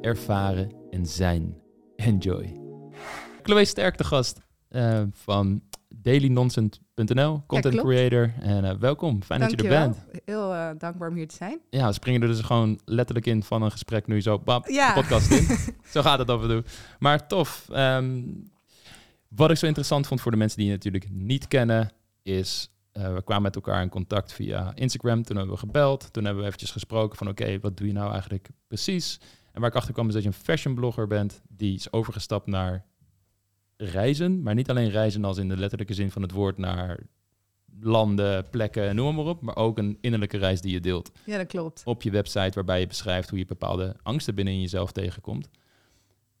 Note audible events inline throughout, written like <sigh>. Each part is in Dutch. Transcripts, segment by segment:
ervaren en zijn. Enjoy. Chloe Sterk, de gast uh, van dailynonsense.nl, content creator. En uh, welkom, fijn dat je er Dankjewel. bent. Heel eh, dankbaar om hier te zijn. Ja, we springen er dus gewoon letterlijk in van een gesprek nu zo, bam, Ja. de podcast in. <laughs> zo gaat het af en toe. Maar tof. Ehm, wat ik zo interessant vond voor de mensen die je natuurlijk niet kennen, is eh, we kwamen met elkaar in contact via Instagram. Toen hebben we gebeld. Toen hebben we eventjes gesproken van oké, wat doe je nou eigenlijk precies? En waar ik achter kwam is dat je een fashion blogger bent die is overgestapt naar reizen. Maar niet alleen reizen als in de letterlijke zin van het woord naar landen, plekken, noem maar op. Maar ook een innerlijke reis die je deelt Ja, dat klopt. op je website waarbij je beschrijft hoe je bepaalde angsten binnen in jezelf tegenkomt.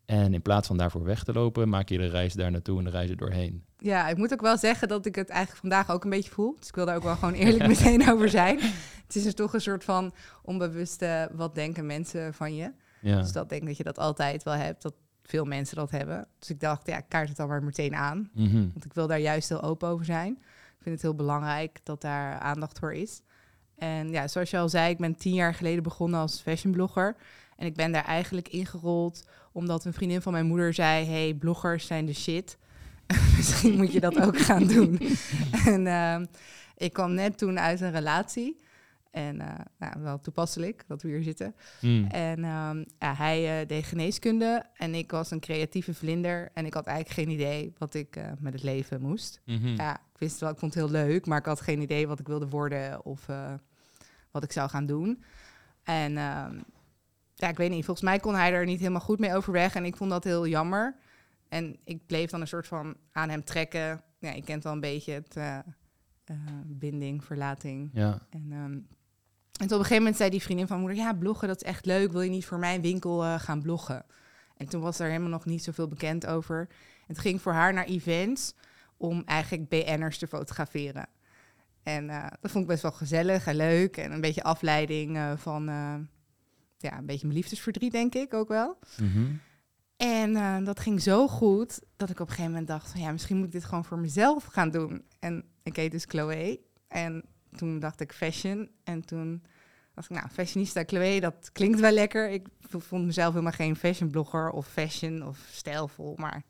En in plaats van daarvoor weg te lopen, maak je de reis daar naartoe en de reis er doorheen. Ja, ik moet ook wel zeggen dat ik het eigenlijk vandaag ook een beetje voel. Dus ik wil daar ook wel gewoon eerlijk <laughs> meteen over zijn. Het is dus toch een soort van onbewuste, wat denken mensen van je? Ja, Dus dat denk dat je dat altijd wel hebt, dat veel mensen dat hebben. Dus ik dacht, ja, kaart het dan maar meteen aan. Mhm. Want ik wil daar juist heel open over zijn. Ik vind het heel belangrijk dat daar aandacht voor is. En ja, zoals je al zei, ik ben tien jaar geleden begonnen als fashionblogger. En ik ben daar eigenlijk ingerold omdat een vriendin van mijn moeder zei... hey, bloggers zijn de shit. <laughs> Misschien moet je dat ook gaan doen. <laughs> en ehm, ik kwam net toen uit een relatie. En eh, nou, wel toepasselijk dat we hier zitten. Mm. En ehm, ja, hij eh, deed geneeskunde en ik was een creatieve vlinder. En ik had eigenlijk geen idee wat ik eh, met het leven moest. Mhm. Ja, ik wist wel, ik vond het heel leuk, maar ik had geen idee wat ik wilde worden of wat ik zou gaan doen. En ehm, ja, ik weet niet, volgens mij kon hij er niet helemaal goed mee overweg en ik vond dat heel jammer. En ik bleef dan een soort van aan hem trekken. Ja, je kent wel een beetje het binding, verlating. Ja. En, ehm, en toen op een gegeven moment zei die vriendin van moeder, ja, bloggen, dat is echt leuk. Wil je niet voor mijn winkel eh, gaan bloggen? En toen was er helemaal nog niet zoveel bekend over. En het ging voor haar naar events om eigenlijk BN'ers te fotograferen. En eh, dat vond ik best wel gezellig en leuk. En een beetje afleiding eh, van, ja, een beetje mijn liefdesverdriet, denk ik ook wel. Mhm. En dat ging zo goed dat ik op een gegeven moment dacht: van, ja, misschien moet ik dit gewoon voor mezelf gaan doen. En ik heet dus Chloe. En toen dacht ik fashion. En toen dacht ik, nou, fashionista Chloe, dat klinkt wel lekker. Ik vond mezelf helemaal geen fashionblogger of fashion of stijlvol, maar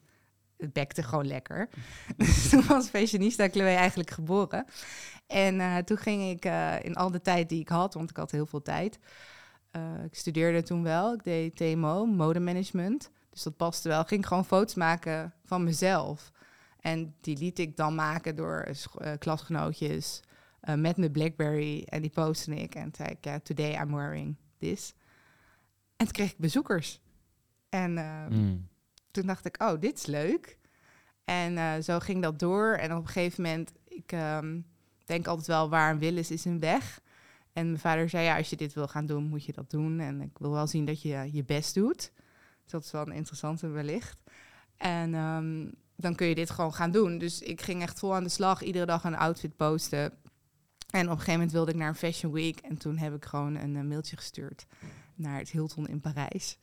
het bekte gewoon lekker. <laughs> dus toen was fashionista Chloe eigenlijk geboren. En eh, toen ging ik eh, in al de tijd die ik had, want ik had heel veel tijd. eh, ik studeerde toen wel. Ik deed TMO, modemanagement. Dus dat paste wel. Ik ging gewoon foto's maken van mezelf. En die liet ik dan maken door klasgenootjes eh, met mijn Blackberry. En die postte ik. En zei ik, ja, today I'm wearing this. En toen kreeg ik bezoekers. En eh, Mm. toen dacht ik, oh, dit is leuk. En eh, zo ging dat door. En op een gegeven moment, ik ehm, denk altijd wel, waar een wil is, is een weg. En mijn vader zei, ja, als je dit wil gaan doen, moet je dat doen. En ik wil wel zien dat je je best doet. Dus dat is wel een interessante wellicht. En ehm, dan kun je dit gewoon gaan doen. Dus ik ging echt vol aan de slag, iedere dag een outfit posten. En op een gegeven moment wilde ik naar een fashion week. En toen heb ik gewoon een, eh, mailtje gestuurd naar het Hilton in Parijs.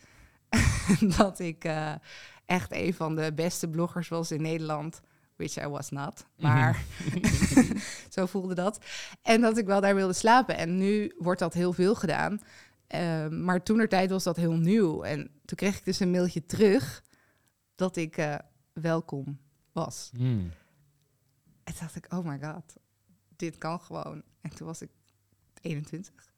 <laughs> dat ik eh, echt een van de beste bloggers was in Nederland. Which I was not. Maar <laughs> zo voelde dat. En dat ik wel daar wilde slapen. En nu wordt dat heel veel gedaan. Eh, maar toen tijd was dat heel nieuw. En toen kreeg ik dus een mailtje terug dat ik eh, welkom was. Mm. En toen dacht ik, oh my god, dit kan gewoon. En toen was ik 21.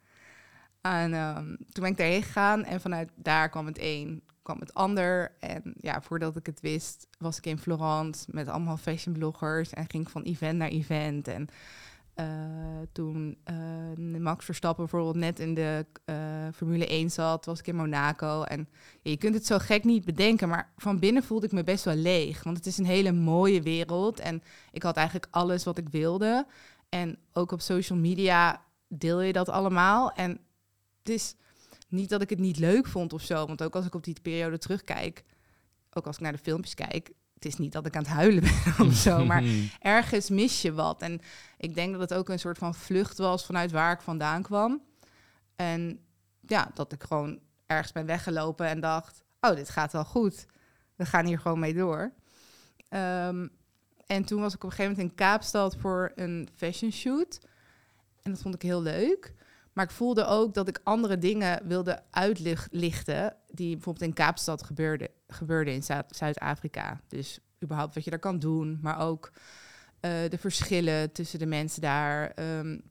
En ehm, toen ben ik daarheen gegaan en vanuit daar kwam het een, kwam het ander. En ja, voordat ik het wist, was ik in Florence met allemaal fashionbloggers en ging van event naar event. En eh, toen eh, Max Verstappen bijvoorbeeld net in de eh, Formule 1 zat, was ik in Monaco. En je kunt het zo gek niet bedenken, maar van binnen voelde ik me best wel leeg. Want het is een hele mooie wereld en ik had eigenlijk alles wat ik wilde. En ook op social media deel je dat allemaal. En het is niet dat ik het niet leuk vond of zo. Want ook als ik op die periode terugkijk, ook als ik naar de filmpjes kijk, het is niet dat ik aan het huilen ben <laughs> of zo, maar <laughs> ergens mis je wat. En ik denk dat het ook een soort van vlucht was vanuit waar ik vandaan kwam. En ja, dat ik gewoon ergens ben weggelopen en dacht, oh, dit gaat wel goed. We gaan hier gewoon mee door. Ehm, en toen was ik op een gegeven moment in Kaapstad voor een fashion shoot. En dat vond ik heel leuk. Maar ik voelde ook dat ik andere dingen wilde uitlichten die bijvoorbeeld in Kaapstad gebeurde, gebeurde in Zuid-Afrika. Dus überhaupt wat je daar kan doen, maar ook uh, de verschillen tussen de mensen daar. Um,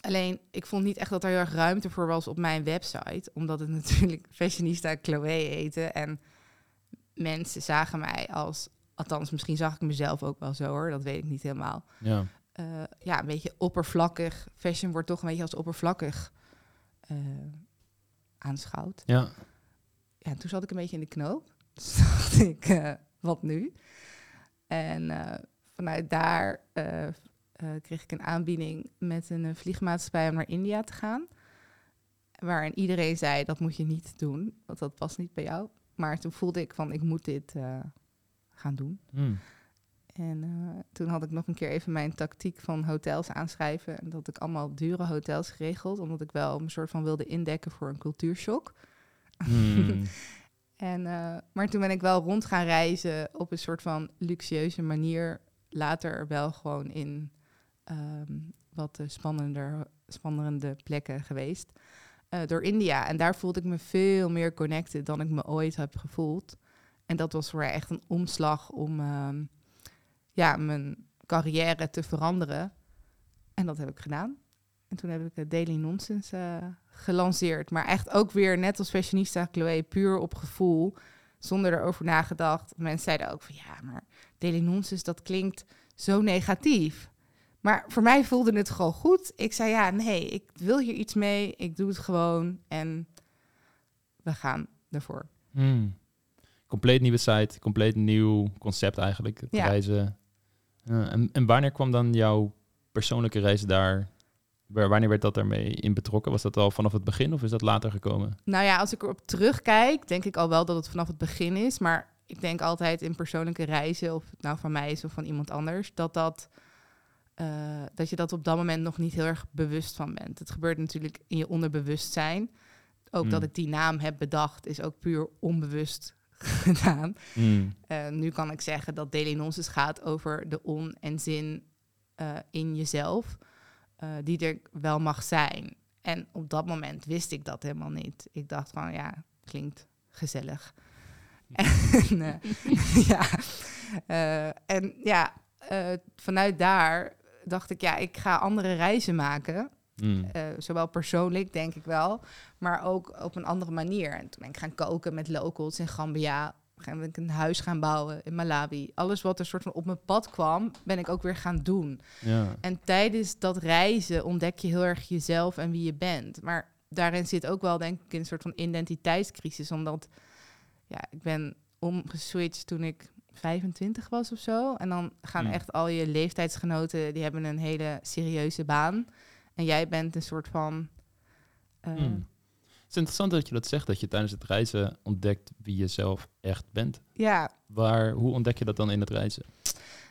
alleen, ik vond niet echt dat er heel erg ruimte voor was op mijn website, omdat het <laughs> natuurlijk Fashionista Chloe heette. En mensen zagen mij als, althans misschien zag ik mezelf ook wel zo hoor, dat weet ik niet helemaal. Ja. Uh, ja, een beetje oppervlakkig. Fashion wordt toch een beetje als oppervlakkig uh, aanschouwd. Ja. Ja, toen zat ik een beetje in de knoop. <laughs> Dus dacht ik, uh, wat nu? En vanuit daar kreeg ik een aanbieding met een vliegmaatschappij om naar India te gaan. Waarin iedereen zei, dat moet je niet doen, want dat past niet bij jou. Maar toen voelde ik van, ik moet dit gaan doen. Mm. En uh, toen had ik nog een keer even mijn tactiek van hotels aanschrijven. En dat ik allemaal dure hotels geregeld, omdat ik wel een soort van wilde indekken voor een cultuurshock. Hmm. <laughs> en, uh, maar toen ben ik wel rond gaan reizen op een soort van luxueuze manier. Later wel gewoon in um, wat spannender, spannende plekken geweest. Uh, door India. En daar voelde ik me veel meer connected dan ik me ooit heb gevoeld. En dat was voor mij echt een omslag om... Um, ja, mijn carrière te veranderen. En dat heb ik gedaan. En toen heb ik het Daily Nonsense uh, gelanceerd. Maar echt ook weer, net als fashionista Chloe, puur op gevoel. Zonder erover nagedacht. Mensen zeiden ook van ja, maar Daily Nonsense, dat klinkt zo negatief. Maar voor mij voelde het gewoon goed. Ik zei ja, nee, ik wil hier iets mee. Ik doe het gewoon. En we gaan ervoor. Hmm. Compleet nieuwe site, compleet nieuw concept eigenlijk. Het Ja. reizen. En, en wanneer kwam dan jouw persoonlijke reis daar? Wanneer werd dat daarmee in betrokken? Was dat al vanaf het begin of is dat later gekomen? Nou ja, als ik erop terugkijk, denk ik al wel dat het vanaf het begin is. Maar ik denk altijd in persoonlijke reizen, of het nou van mij is of van iemand anders, dat, dat, eh, dat je dat op dat moment nog niet heel erg bewust van bent. Het gebeurt natuurlijk in je onderbewustzijn. Ook Hmm. dat ik die naam heb bedacht, is ook puur onbewust <laughs> gedaan. Hmm. Eh, nu kan ik zeggen dat Daily Nonsense gaat over de on en zin eh, in jezelf, eh, die er wel mag zijn. En op dat moment wist ik dat helemaal niet. Ik dacht van, ja, klinkt gezellig. <laughs> <laughs> en, ja, en ja, vanuit daar dacht ik, ja, ik ga andere reizen maken. Hmm. Eh, zowel persoonlijk, denk ik wel, maar ook op een andere manier. En toen ben ik gaan koken met locals in Gambia. Ben ik een huis gaan bouwen in Malawi. Alles wat er soort van op mijn pad kwam, ben ik ook weer gaan doen. Ja. En tijdens dat reizen ontdek je heel erg jezelf en wie je bent. Maar daarin zit ook wel, denk ik, een soort van identiteitscrisis. Omdat ja, ik ben omgeswitcht toen ik 25 was of zo. En dan gaan Hmm. echt al je leeftijdsgenoten, die hebben een hele serieuze baan. En jij bent een soort van... eh, Hmm. Het is interessant dat je dat zegt, dat je tijdens het reizen ontdekt wie je zelf echt bent. Ja, Waar, hoe ontdek je dat dan in het reizen?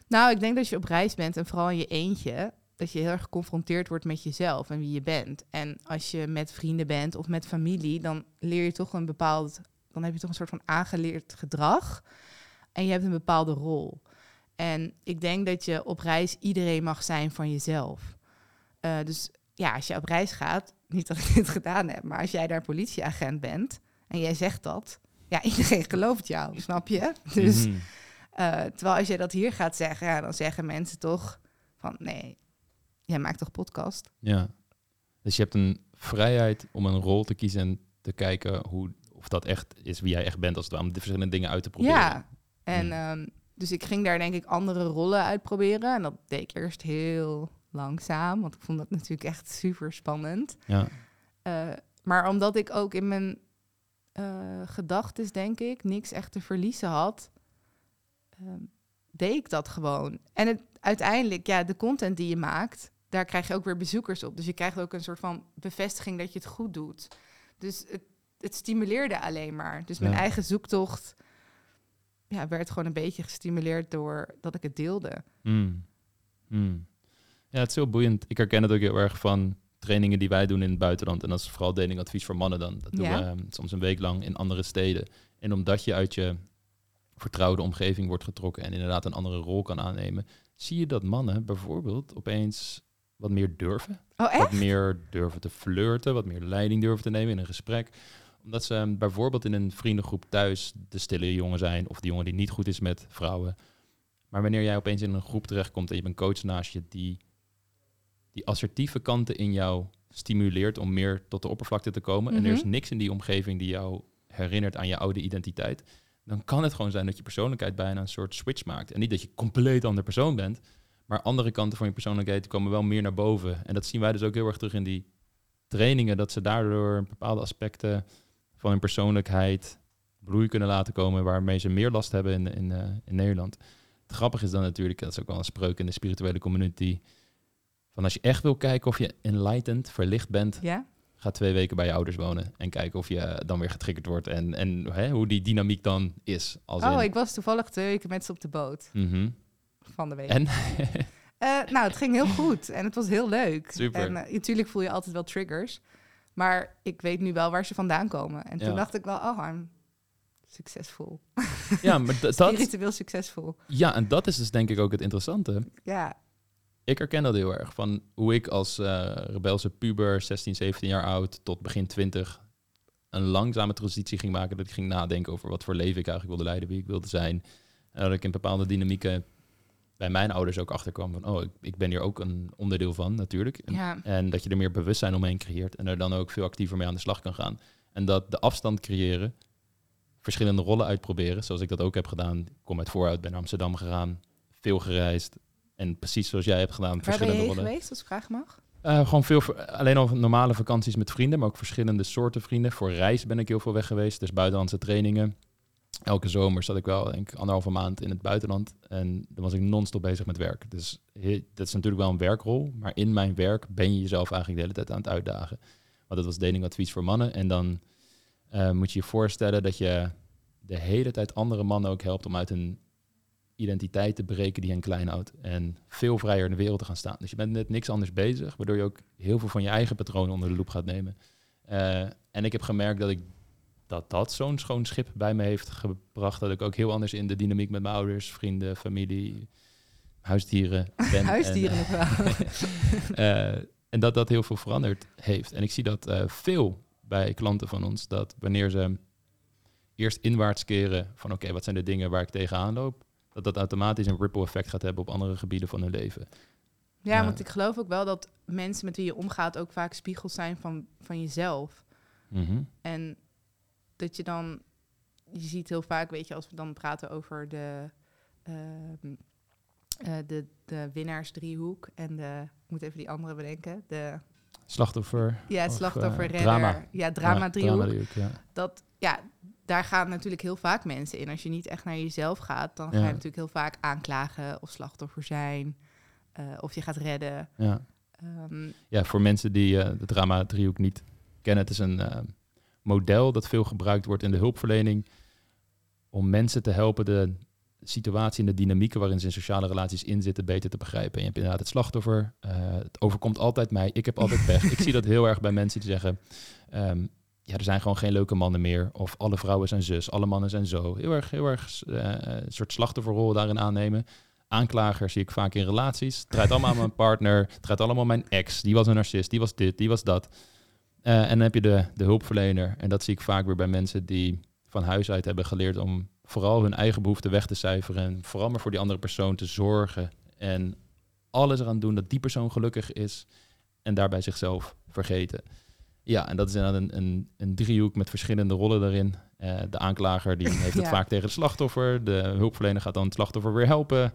nou, ik denk dat je op reis bent en vooral in je eentje... dat je heel erg geconfronteerd wordt met jezelf en wie je bent. En als je met vrienden bent of met familie... dan leer je toch een bepaald... dan heb je toch een soort van aangeleerd gedrag... en je hebt een bepaalde rol. En ik denk dat je op reis iedereen mag zijn van jezelf. Eh, dus ja, als je op reis gaat, niet dat ik dit gedaan heb, maar als jij daar politieagent bent en jij zegt dat, ja, <laughs> iedereen gelooft jou, snap je? Dus Mhm. eh, terwijl als je dat hier gaat zeggen, ja, dan zeggen mensen toch van nee, jij maakt toch podcast? Ja. Dus je hebt een vrijheid om een rol te kiezen en te kijken hoe, of dat echt is wie jij echt bent, als het ware, om de verschillende dingen uit te proberen. Ja, en Ja. ehm, dus ik ging daar denk ik andere rollen uitproberen en dat deed ik eerst heel langzaam, want ik vond dat natuurlijk echt super spannend. Ja. Eh, maar omdat ik ook in mijn eh gedachten, denk ik, niks echt te verliezen had, ehm, deed ik dat gewoon. En het, uiteindelijk, ja, de content die je maakt, daar krijg je ook weer bezoekers op. Dus je krijgt ook een soort van bevestiging dat je het goed doet. Dus het, het stimuleerde alleen maar. Dus mijn Ja. eigen zoektocht ja, werd gewoon een beetje gestimuleerd door dat ik het deelde. Mm. Mm. Ja, het is heel boeiend. Ik herken het ook heel erg van trainingen die wij doen in het buitenland. En dat is vooral datingadvies voor mannen dan. Dat doen Ja. we ehm, soms een week lang in andere steden. En omdat je uit je vertrouwde omgeving wordt getrokken en inderdaad een andere rol kan aannemen, zie je dat mannen bijvoorbeeld opeens wat meer durven. Oh, echt? Wat meer durven te flirten, wat meer leiding durven te nemen in een gesprek. Omdat ze ehm, bijvoorbeeld in een vriendengroep thuis de stille jongen zijn of de jongen die niet goed is met vrouwen. Maar wanneer jij opeens in een groep terechtkomt en je hebt een coach naast je die die assertieve kanten in jou stimuleert om meer tot de oppervlakte te komen. En er is Mhm. niks in die omgeving die jou herinnert aan je oude identiteit. Dan kan het gewoon zijn dat je persoonlijkheid bijna een soort switch maakt. En niet dat je een compleet ander persoon bent, maar andere kanten van je persoonlijkheid komen wel meer naar boven. En dat zien wij dus ook heel erg terug in die trainingen, dat ze daardoor bepaalde aspecten van hun persoonlijkheid bloei kunnen laten komen, waarmee ze meer last hebben in, in, eh, in Nederland. Het grappige is dan natuurlijk, dat is ook wel een spreuk in de spirituele community, van als je echt wil kijken of je enlightened, verlicht bent, Ja? ga twee weken bij je ouders wonen en kijken of je dan weer getriggerd wordt en, en hè, hoe die dynamiek dan is. Als Oh, in- ik was toevallig twee weken met ze op de boot Mhm. van de week. En? <laughs> Eh, nou, het ging heel goed en het was heel leuk. Super. En eh, natuurlijk voel je altijd wel triggers. Maar ik weet nu wel waar ze vandaan komen. En toen Ja. dacht ik wel, oh, I'm succesvol. ja, maar <laughs> dat, Spiritueel succesvol. ja, en dat is dus denk ik ook het interessante. Ja, Ik herken dat heel erg. Van hoe ik als eh, rebelse puber, 16, 17 jaar oud, tot begin 20, een langzame transitie ging maken. Dat ik ging nadenken over wat voor leven ik eigenlijk wilde leiden, wie ik wilde zijn. En dat ik in bepaalde dynamieken bij mijn ouders ook achterkwam van, oh, ik, ik ben hier ook een onderdeel van natuurlijk. En, ja. en dat je er meer bewustzijn omheen creëert en er dan ook veel actiever mee aan de slag kan gaan. En dat de afstand creëren, verschillende rollen uitproberen, zoals ik dat ook heb gedaan. Ik kom uit vooruit, ben naar Amsterdam gegaan, veel gereisd. En precies zoals jij hebt gedaan, Waar ben verschillende je heen geweest, als ik vragen mag? Eh, gewoon veel, alleen al normale vakanties met vrienden, maar ook verschillende soorten vrienden. Voor reis ben ik heel veel weg geweest, dus buitenlandse trainingen. Elke zomer zat ik wel, denk ik, anderhalve maand in het buitenland. En dan was ik non-stop bezig met werk. Dus he- dat is natuurlijk wel een werkrol, maar in mijn werk ben je jezelf eigenlijk de hele tijd aan het uitdagen. Want dat was datingadvies voor mannen. En dan eh, moet je je voorstellen dat je de hele tijd andere mannen ook helpt om uit een identiteit te breken die hen klein houdt. En veel vrijer in de wereld te gaan staan. Dus je bent net niks anders bezig, waardoor je ook heel veel van je eigen patronen onder de loep gaat nemen. Eh, en ik heb gemerkt dat ik dat dat zo'n schoon schip bij me heeft gebracht. Dat ik ook heel anders in de dynamiek met mijn ouders, vrienden, familie, huisdieren <laughs> ben. Huisdieren En, nog wel. <laughs> eh, en dat dat heel veel veranderd heeft. En ik zie dat eh, veel bij klanten van ons. Dat wanneer ze eerst inwaarts keren van oké, wat zijn de dingen waar ik tegenaan loop? Dat dat automatisch een ripple effect gaat hebben op andere gebieden van hun leven. Ja, Ja. want ik geloof ook wel dat mensen met wie je omgaat ook vaak spiegels zijn van, van jezelf. Mhm. En dat je dan, je ziet heel vaak, weet je, als we dan praten over de, ehm, eh, de, de winnaarsdriehoek en de, ik moet even die andere bedenken, de Slachtoffer. ja, Of, slachtoffer, eh, redder, drama. ja, drama driehoek. ja. Dat, ja, daar gaan natuurlijk heel vaak mensen in. Als je niet echt naar jezelf gaat, dan ga je natuurlijk heel vaak aanklagen of slachtoffer zijn. eh, of je gaat redden. Ja. Ehm, ja, voor mensen die eh de drama driehoek niet kennen, het is een eh, model dat veel gebruikt wordt in de hulpverlening om mensen te helpen de situatie en de dynamieken waarin ze in sociale relaties inzitten beter te begrijpen. En je hebt inderdaad het slachtoffer, het overkomt altijd mij, ik heb altijd pech. ik zie dat heel erg bij mensen die zeggen, ehm, ja, er zijn gewoon geen leuke mannen meer. Of alle vrouwen zijn zus, alle mannen zijn zo. Heel erg, heel erg eh, een soort slachtofferrol daarin aannemen. Aanklager zie ik vaak in relaties. Het draait allemaal aan mijn <laughs> partner. Het draait allemaal mijn ex. Die was een narcist. Die was dit. Die was dat. Eh, en dan heb je de, de hulpverlener. En dat zie ik vaak weer bij mensen die van huis uit hebben geleerd om vooral hun eigen behoeften weg te cijferen. En vooral maar voor die andere persoon te zorgen. En alles eraan doen dat die persoon gelukkig is. En daarbij zichzelf vergeten. Ja, en dat is inderdaad een, een, een driehoek met verschillende rollen daarin. Eh, de aanklager die <laughs> heeft het Ja. vaak tegen het slachtoffer. De hulpverlener gaat dan het slachtoffer weer helpen.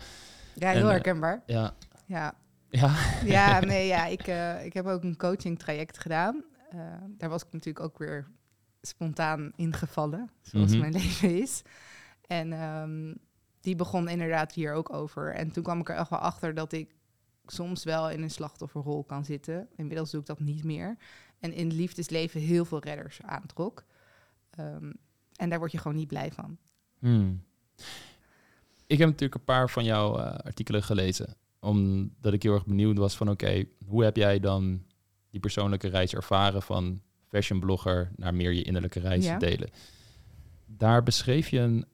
ja, heel eh, herkenbaar. Ja, Ja, ja. ja <laughs> nee, ja, ik, eh, ik heb ook een coaching traject gedaan. Daar was ik natuurlijk ook weer spontaan ingevallen, zoals Mhm. mijn <laughs> leven is. En ehm, die begon inderdaad hier ook over. En toen kwam ik er echt wel achter dat ik soms wel in een slachtofferrol kan zitten. Inmiddels doe ik dat niet meer. En in het liefdesleven heel veel redders aantrok. Ehm, en daar word je gewoon niet blij van. Hmm. Ik heb natuurlijk een paar van jouw eh, artikelen gelezen. Omdat ik heel erg benieuwd was van oké, hoe heb jij dan die persoonlijke reis ervaren van fashion blogger naar meer je innerlijke reis Ja. te delen. Daar beschreef je een,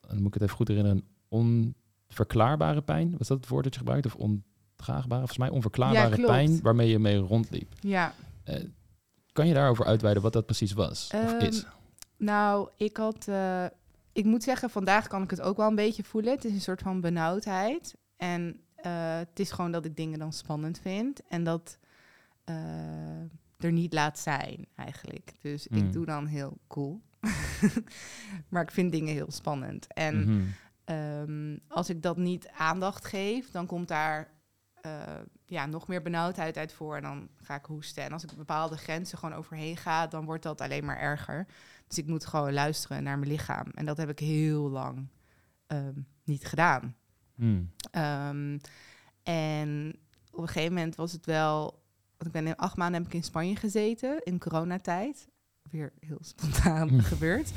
dan moet ik het even goed herinneren, een onverklaarbare pijn. Was dat het woord dat je gebruikt? Of ondraagbare? Volgens mij onverklaarbare pijn waarmee je mee rondliep. Ja, Eh, kan je daarover uitweiden wat dat precies was? of Ehm, is? nou, ik had... eh, ik moet zeggen, vandaag kan ik het ook wel een beetje voelen. Het is een soort van benauwdheid. En eh, het is gewoon dat ik dingen dan spannend vind. En dat eh, er niet laat zijn, eigenlijk. Dus Mm. ik doe dan heel cool. <laughs> maar ik vind dingen heel spannend. En Mhm. Ehm, als ik dat niet aandacht geef, dan komt daar ja, nog meer benauwdheid uit voor en dan ga ik hoesten. En als ik bepaalde grenzen gewoon overheen ga, dan wordt dat alleen maar erger. Dus ik moet gewoon luisteren naar mijn lichaam. En dat heb ik heel lang ehm, niet gedaan. Hmm. Ehm, en op een gegeven moment was het wel... Want ik ben in acht maanden heb ik in Spanje gezeten, in coronatijd. Weer heel spontaan <laughs> gebeurd.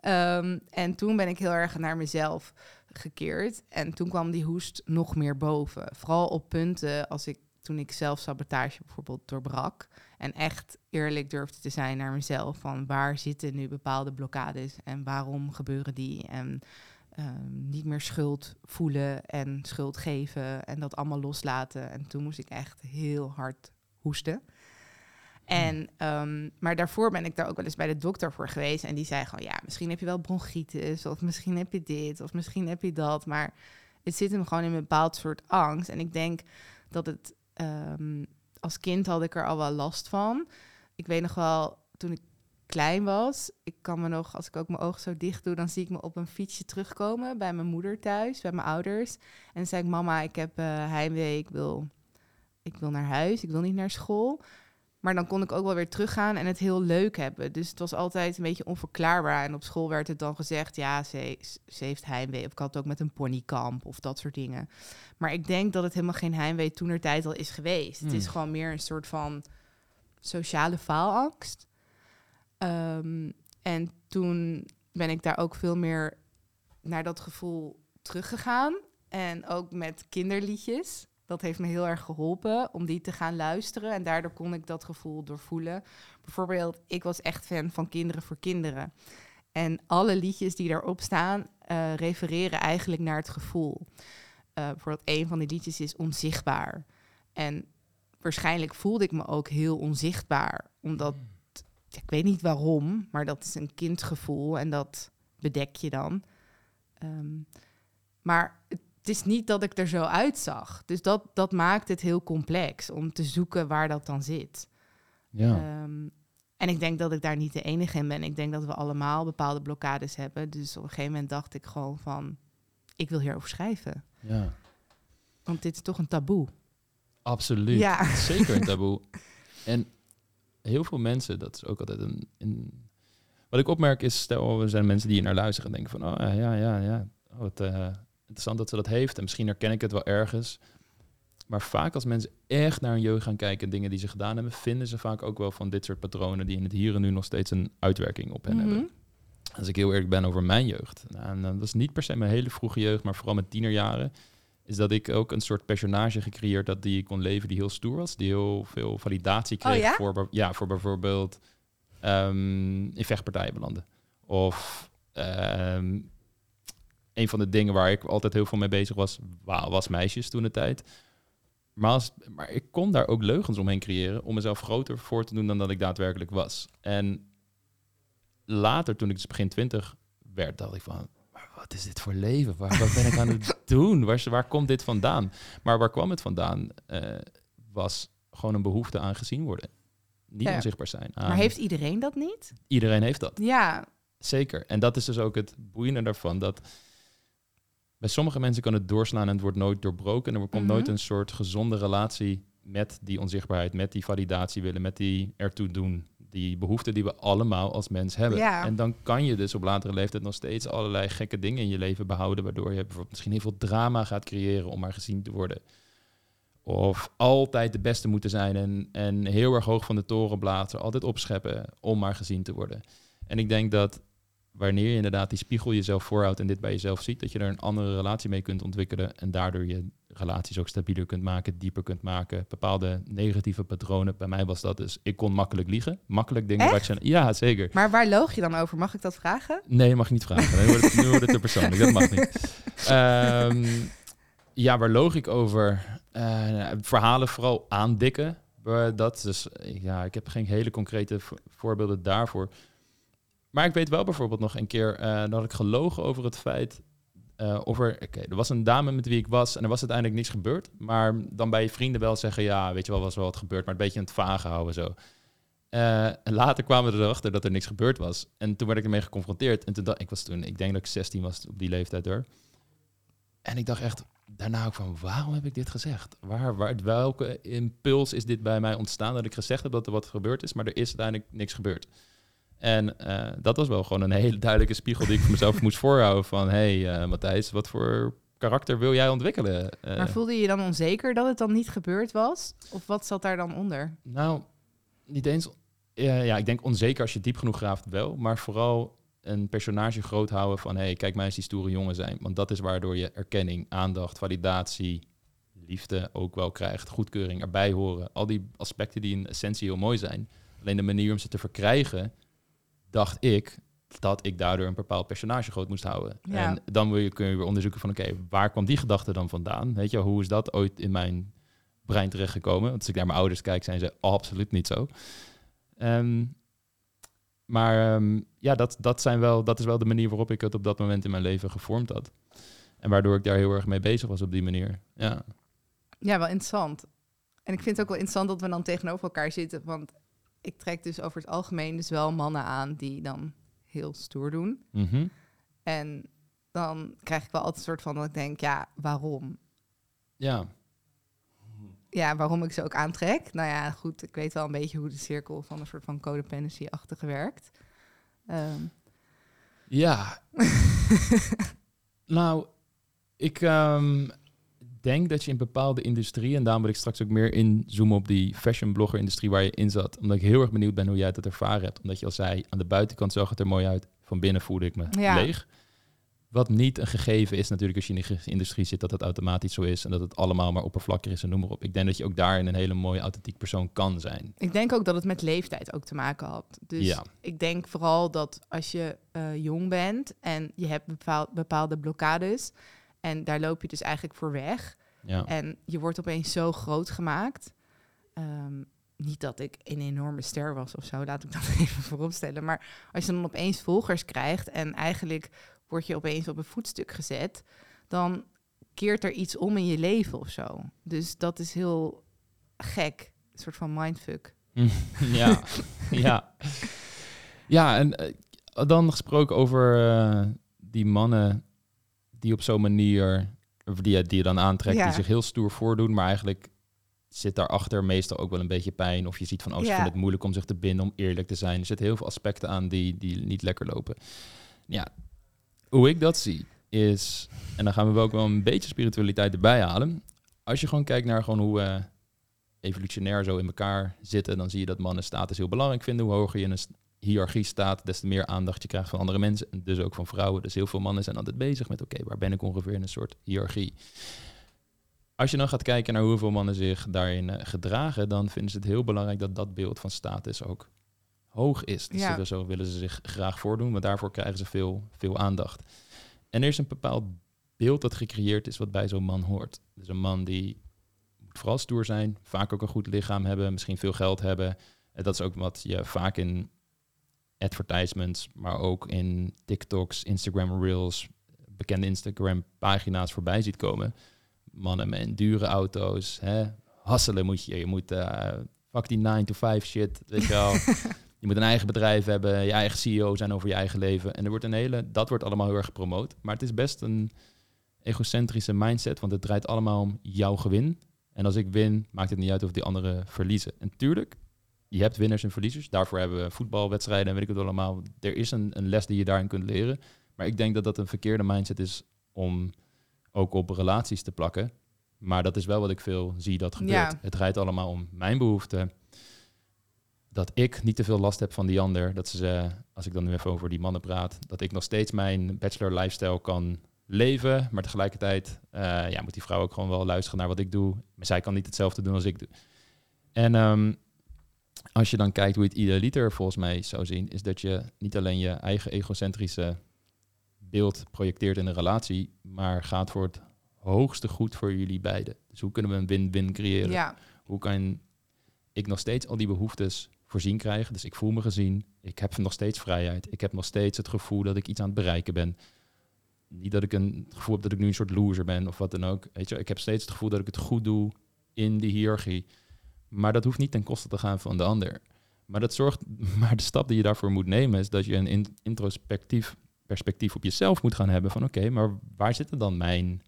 Ehm, en toen ben ik heel erg naar mezelf gekeerd. En toen kwam die hoest nog meer boven. Vooral op punten als ik, toen ik zelf sabotage bijvoorbeeld doorbrak. En echt eerlijk durfde te zijn naar mezelf. Van waar zitten nu bepaalde blokkades en waarom gebeuren die? En ehm, niet meer schuld voelen en schuld geven en dat allemaal loslaten. En toen moest ik echt heel hard hoesten. En, ehm, maar daarvoor ben ik daar ook wel eens bij de dokter voor geweest. En die zei gewoon, ja, misschien heb je wel bronchitis. Of misschien heb je dit. Of misschien heb je dat. Maar het zit hem gewoon in een bepaald soort angst. En ik denk dat het... ehm, als kind had ik er al wel last van. Ik weet nog wel, toen ik klein was... Ik kan me nog, als ik ook mijn ogen zo dicht doe... dan zie ik me op een fietsje terugkomen bij mijn moeder thuis. Bij mijn ouders. En dan zei ik, mama, ik heb eh, heimwee. Ik wil, ik wil naar huis. Ik wil niet naar school. Maar dan kon ik ook wel weer teruggaan en het heel leuk hebben. Dus het was altijd een beetje onverklaarbaar. En op school werd het dan gezegd, ja, ze, ze heeft heimwee. Of ik had het ook met een ponykamp of dat soort dingen. Maar ik denk dat het helemaal geen heimwee toenertijd al is geweest. Het is Hmm. gewoon meer een soort van sociale faalangst. Ehm, en toen ben ik daar ook veel meer naar dat gevoel teruggegaan. En ook met kinderliedjes. Dat heeft me heel erg geholpen om die te gaan luisteren. En daardoor kon ik dat gevoel doorvoelen. Bijvoorbeeld, ik was echt fan van Kinderen voor Kinderen. En alle liedjes die daarop staan, eh, refereren eigenlijk naar het gevoel. Eh, bijvoorbeeld, een van die liedjes is Onzichtbaar. En waarschijnlijk voelde ik me ook heel onzichtbaar. Omdat, ik weet niet waarom, maar dat is een kindgevoel en dat bedek je dan. Ehm, maar het is niet dat ik er zo uitzag. Dus dat, dat maakt het heel complex om te zoeken waar dat dan zit. Ja. Ehm, en ik denk dat ik daar niet de enige in ben. Ik denk dat we allemaal bepaalde blokkades hebben. Dus op een gegeven moment dacht ik gewoon van... ik wil hierover schrijven. ja. Want dit is toch een taboe. Absoluut. Ja. <laughs> Zeker een taboe. <laughs> En heel veel mensen, dat is ook altijd een, een... Wat ik opmerk is, stel, er zijn mensen die hier naar luisteren en denken van, oh ja, ja, ja. Oh, eh, interessant dat ze dat heeft. En misschien herken ik het wel ergens. Maar vaak als mensen echt naar hun jeugd gaan kijken en dingen die ze gedaan hebben, vinden ze vaak ook wel van dit soort patronen die in het hier en nu nog steeds een uitwerking op hen Mhm. hebben. Als ik heel eerlijk ben over mijn jeugd. Nou, en dat was niet per se mijn hele vroege jeugd, maar vooral mijn tienerjaren. Is dat ik ook een soort personage gecreëerd had die ik kon leven, die heel stoer was. Die heel veel validatie kreeg Oh ja? voor, ja, voor bijvoorbeeld ehm, in vechtpartijen belanden. Of ehm, een van de dingen waar ik altijd heel veel mee bezig was, wa- was meisjes toen de tijd. Maar, als, maar ik kon daar ook leugens omheen creëren om mezelf groter voor te doen dan dat ik daadwerkelijk was. En later, toen ik dus begin twintig werd, dacht ik van, maar wat is dit voor leven? Waar, wat ben ik aan het <laughs> doen? Waar, waar komt dit vandaan? Maar waar kwam het vandaan? Eh, was gewoon een behoefte aan gezien worden. Niet Ja. onzichtbaar zijn. Maar heeft iedereen dat niet? Iedereen heeft dat. Ja, Zeker. En dat is dus ook het boeiende daarvan. Dat bij sommige mensen kan het doorslaan en het wordt nooit doorbroken. En er komt Mhm. nooit een soort gezonde relatie met die onzichtbaarheid, met die validatie willen, met die ertoe doen. Die behoefte die we allemaal als mens hebben. Ja. En dan kan je dus op latere leeftijd nog steeds allerlei gekke dingen in je leven behouden. Waardoor je bijvoorbeeld misschien heel veel drama gaat creëren om maar gezien te worden. Of altijd de beste moeten zijn en, en heel erg hoog van de toren blazen, altijd opscheppen om maar gezien te worden. En ik denk dat wanneer je inderdaad die spiegel jezelf voorhoudt en dit bij jezelf ziet, dat je er een andere relatie mee kunt ontwikkelen en daardoor je relaties ook stabieler kunt maken, dieper kunt maken. Bepaalde negatieve patronen. Bij mij was dat dus, ik kon makkelijk liegen. Makkelijk dingen Echt? wat je... Ja, zeker. Maar waar loog je dan over? Mag ik dat vragen? Nee, mag je niet vragen. Nu wordt het, nu wordt het te persoonlijk. Dat mag niet. Ehm, ja, waar loog ik over? Eh, verhalen vooral aandikken. Maar Dat is, dus, ja, ik heb geen hele concrete vo- voorbeelden daarvoor. Maar ik weet wel bijvoorbeeld nog een keer eh, dat ik gelogen over het feit eh, of er, oké, er was een dame met wie ik was en er was uiteindelijk niks gebeurd. Maar dan bij je vrienden wel zeggen, ja, weet je wel, was wel wat gebeurd, maar een beetje aan het vage houden zo. Eh, en later kwamen we erachter dat er niks gebeurd was. En toen werd ik ermee geconfronteerd. En toen dacht ik was toen, ik denk dat ik 16 was op die leeftijd hoor. En ik dacht echt daarna ook van, waarom heb ik dit gezegd? Waar, waar, welke impuls is dit bij mij ontstaan dat ik gezegd heb dat er wat gebeurd is, maar er is uiteindelijk niks gebeurd. En eh, dat was wel gewoon een hele duidelijke spiegel die ik voor mezelf <laughs> moest voorhouden van, hé hey, eh, Matthijs, wat voor karakter wil jij ontwikkelen? Eh, Maar voelde je je dan onzeker dat het dan niet gebeurd was? Of wat zat daar dan onder? Nou, niet eens. ja, ik denk onzeker als je diep genoeg graaft wel, maar vooral een personage groot houden van hé, hey, kijk mij eens die stoere jongen zijn. Want dat is waardoor je erkenning, aandacht, validatie, liefde ook wel krijgt, goedkeuring, erbij horen. Al die aspecten die in essentie heel mooi zijn. Alleen de manier om ze te verkrijgen, dacht ik dat ik daardoor een bepaald personage groot moest houden. Ja. En dan wil je, kun je weer onderzoeken van oké, waar kwam die gedachte dan vandaan? Weet je, hoe is dat ooit in mijn brein terechtgekomen? Want als ik naar mijn ouders kijk, zijn ze absoluut niet zo. Ehm, maar ehm, ja, dat, dat, zijn wel, dat is wel de manier waarop ik het op dat moment in mijn leven gevormd had. En waardoor ik daar heel erg mee bezig was op die manier. Ja, Ja, wel interessant. En ik vind het ook wel interessant dat we dan tegenover elkaar zitten. Want ik trek dus over het algemeen dus wel mannen aan die dan heel stoer doen. Mhm. En dan krijg ik wel altijd een soort van dat ik denk, ja, waarom? ja. Ja, waarom ik ze ook aantrek. Nou ja, goed, ik weet wel een beetje hoe de cirkel van een soort van codependency-achtige werkt. Ehm, Ja. <laughs> nou, ik ehm, denk dat je in bepaalde industrieën, en daarom wil ik straks ook meer inzoomen op die fashion blogger industrie waar je in zat, omdat ik heel erg benieuwd ben hoe jij het ervaren hebt. Omdat je al zei, aan de buitenkant zag het er mooi uit, van binnen voelde ik me Ja. leeg. Wat niet een gegeven is natuurlijk als je in de industrie zit, dat het automatisch zo is en dat het allemaal maar oppervlakkig is en noem maar op. Ik denk dat je ook daarin een hele mooie authentiek persoon kan zijn. ik denk ook dat het met leeftijd ook te maken had. Dus Ja. ik denk vooral dat als je eh, jong bent en je hebt bepaal- bepaalde blokkades... en daar loop je dus eigenlijk voor weg... Ja. En je wordt opeens zo groot gemaakt. Ehm, niet dat ik een enorme ster was of zo, laat ik dat <laughs> even vooropstellen. Maar als je dan opeens volgers krijgt en eigenlijk word je opeens op een voetstuk gezet, dan keert er iets om in je leven of zo. Dus dat is heel gek, een soort van mindfuck. <laughs> ja, ja. Ja, en eh, dan gesproken over eh, die mannen die op zo'n manier, die, je- die je dan aantrekt, Ja. die zich heel stoer voordoen, maar eigenlijk zit daarachter meestal ook wel een beetje pijn. Of je ziet van, oh, ze Ja. vinden het moeilijk om zich te binden, om eerlijk te zijn. Er zitten heel veel aspecten aan die, die niet lekker lopen. Ja, hoe ik dat zie is, en dan gaan we wel ook wel een beetje spiritualiteit erbij halen. Als je gewoon kijkt naar gewoon hoe we evolutionair zo in elkaar zitten, dan zie je dat mannen status heel belangrijk vinden. Hoe hoger je in een hiërarchie staat, des te meer aandacht je krijgt van andere mensen. En dus ook van vrouwen. Dus heel veel mannen zijn altijd bezig met, oké, waar ben ik ongeveer in een soort hiërarchie? Als je dan gaat kijken naar hoeveel mannen zich daarin eh, gedragen, dan vinden ze het heel belangrijk dat dat beeld van status ook hoog is. Dus Ja. zo- willen ze zich graag voordoen, want daarvoor krijgen ze veel, veel aandacht. En er is een bepaald beeld dat gecreëerd is wat bij zo'n man hoort. Dus een man die moet vooral stoer zijn, vaak ook een goed lichaam hebben, misschien veel geld hebben. En dat is ook wat je vaak in advertisements, maar ook in TikToks, Instagram Reels, bekende Instagram pagina's voorbij ziet komen. Mannen met dure auto's, hè? hasselen moet je. Je moet eh fuck die 9 to 5 shit, weet je wel. <laughs> je moet een eigen bedrijf hebben, je eigen CEO zijn over je eigen leven. En er wordt een hele, dat wordt allemaal heel erg gepromoot. Maar het is best een egocentrische mindset, want het draait allemaal om jouw gewin. En als ik win, maakt het niet uit of die anderen verliezen. En tuurlijk, je hebt winners en verliezers. Daarvoor hebben we voetbalwedstrijden en weet ik het allemaal. Er is een, een les die je daarin kunt leren. Maar ik denk dat dat een verkeerde mindset is om ook op relaties te plakken. Maar dat is wel wat ik veel zie dat gebeurt. Ja. Het draait allemaal om mijn behoeften. Dat ik niet te veel last heb van die ander. Dat ze, als ik dan nu even over die mannen praat, dat ik nog steeds mijn bachelor lifestyle kan leven. Maar tegelijkertijd eh, ja, moet die vrouw ook gewoon wel luisteren naar wat ik doe. Maar zij kan niet hetzelfde doen als ik doe. En ehm, als je dan kijkt hoe je het idealiter volgens mij zou zien, is dat je niet alleen je eigen egocentrische beeld projecteert in een relatie, maar gaat voor het hoogste goed voor jullie beiden. Dus hoe kunnen we een win-win creëren? Ja, Hoe kan ik nog steeds al die behoeftes voorzien krijgen? Dus ik voel me gezien, ik heb nog steeds vrijheid, ik heb nog steeds het gevoel dat ik iets aan het bereiken ben. Niet dat ik een gevoel heb dat ik nu een soort loser ben of wat dan ook. Weet je, ik heb steeds het gevoel dat ik het goed doe in die hiërarchie. Maar dat hoeft niet ten koste te gaan van de ander. Maar dat zorgt, <laughs> maar de stap die je daarvoor moet nemen is dat je een in- introspectief perspectief op jezelf moet gaan hebben van oké, maar waar zitten dan mijn,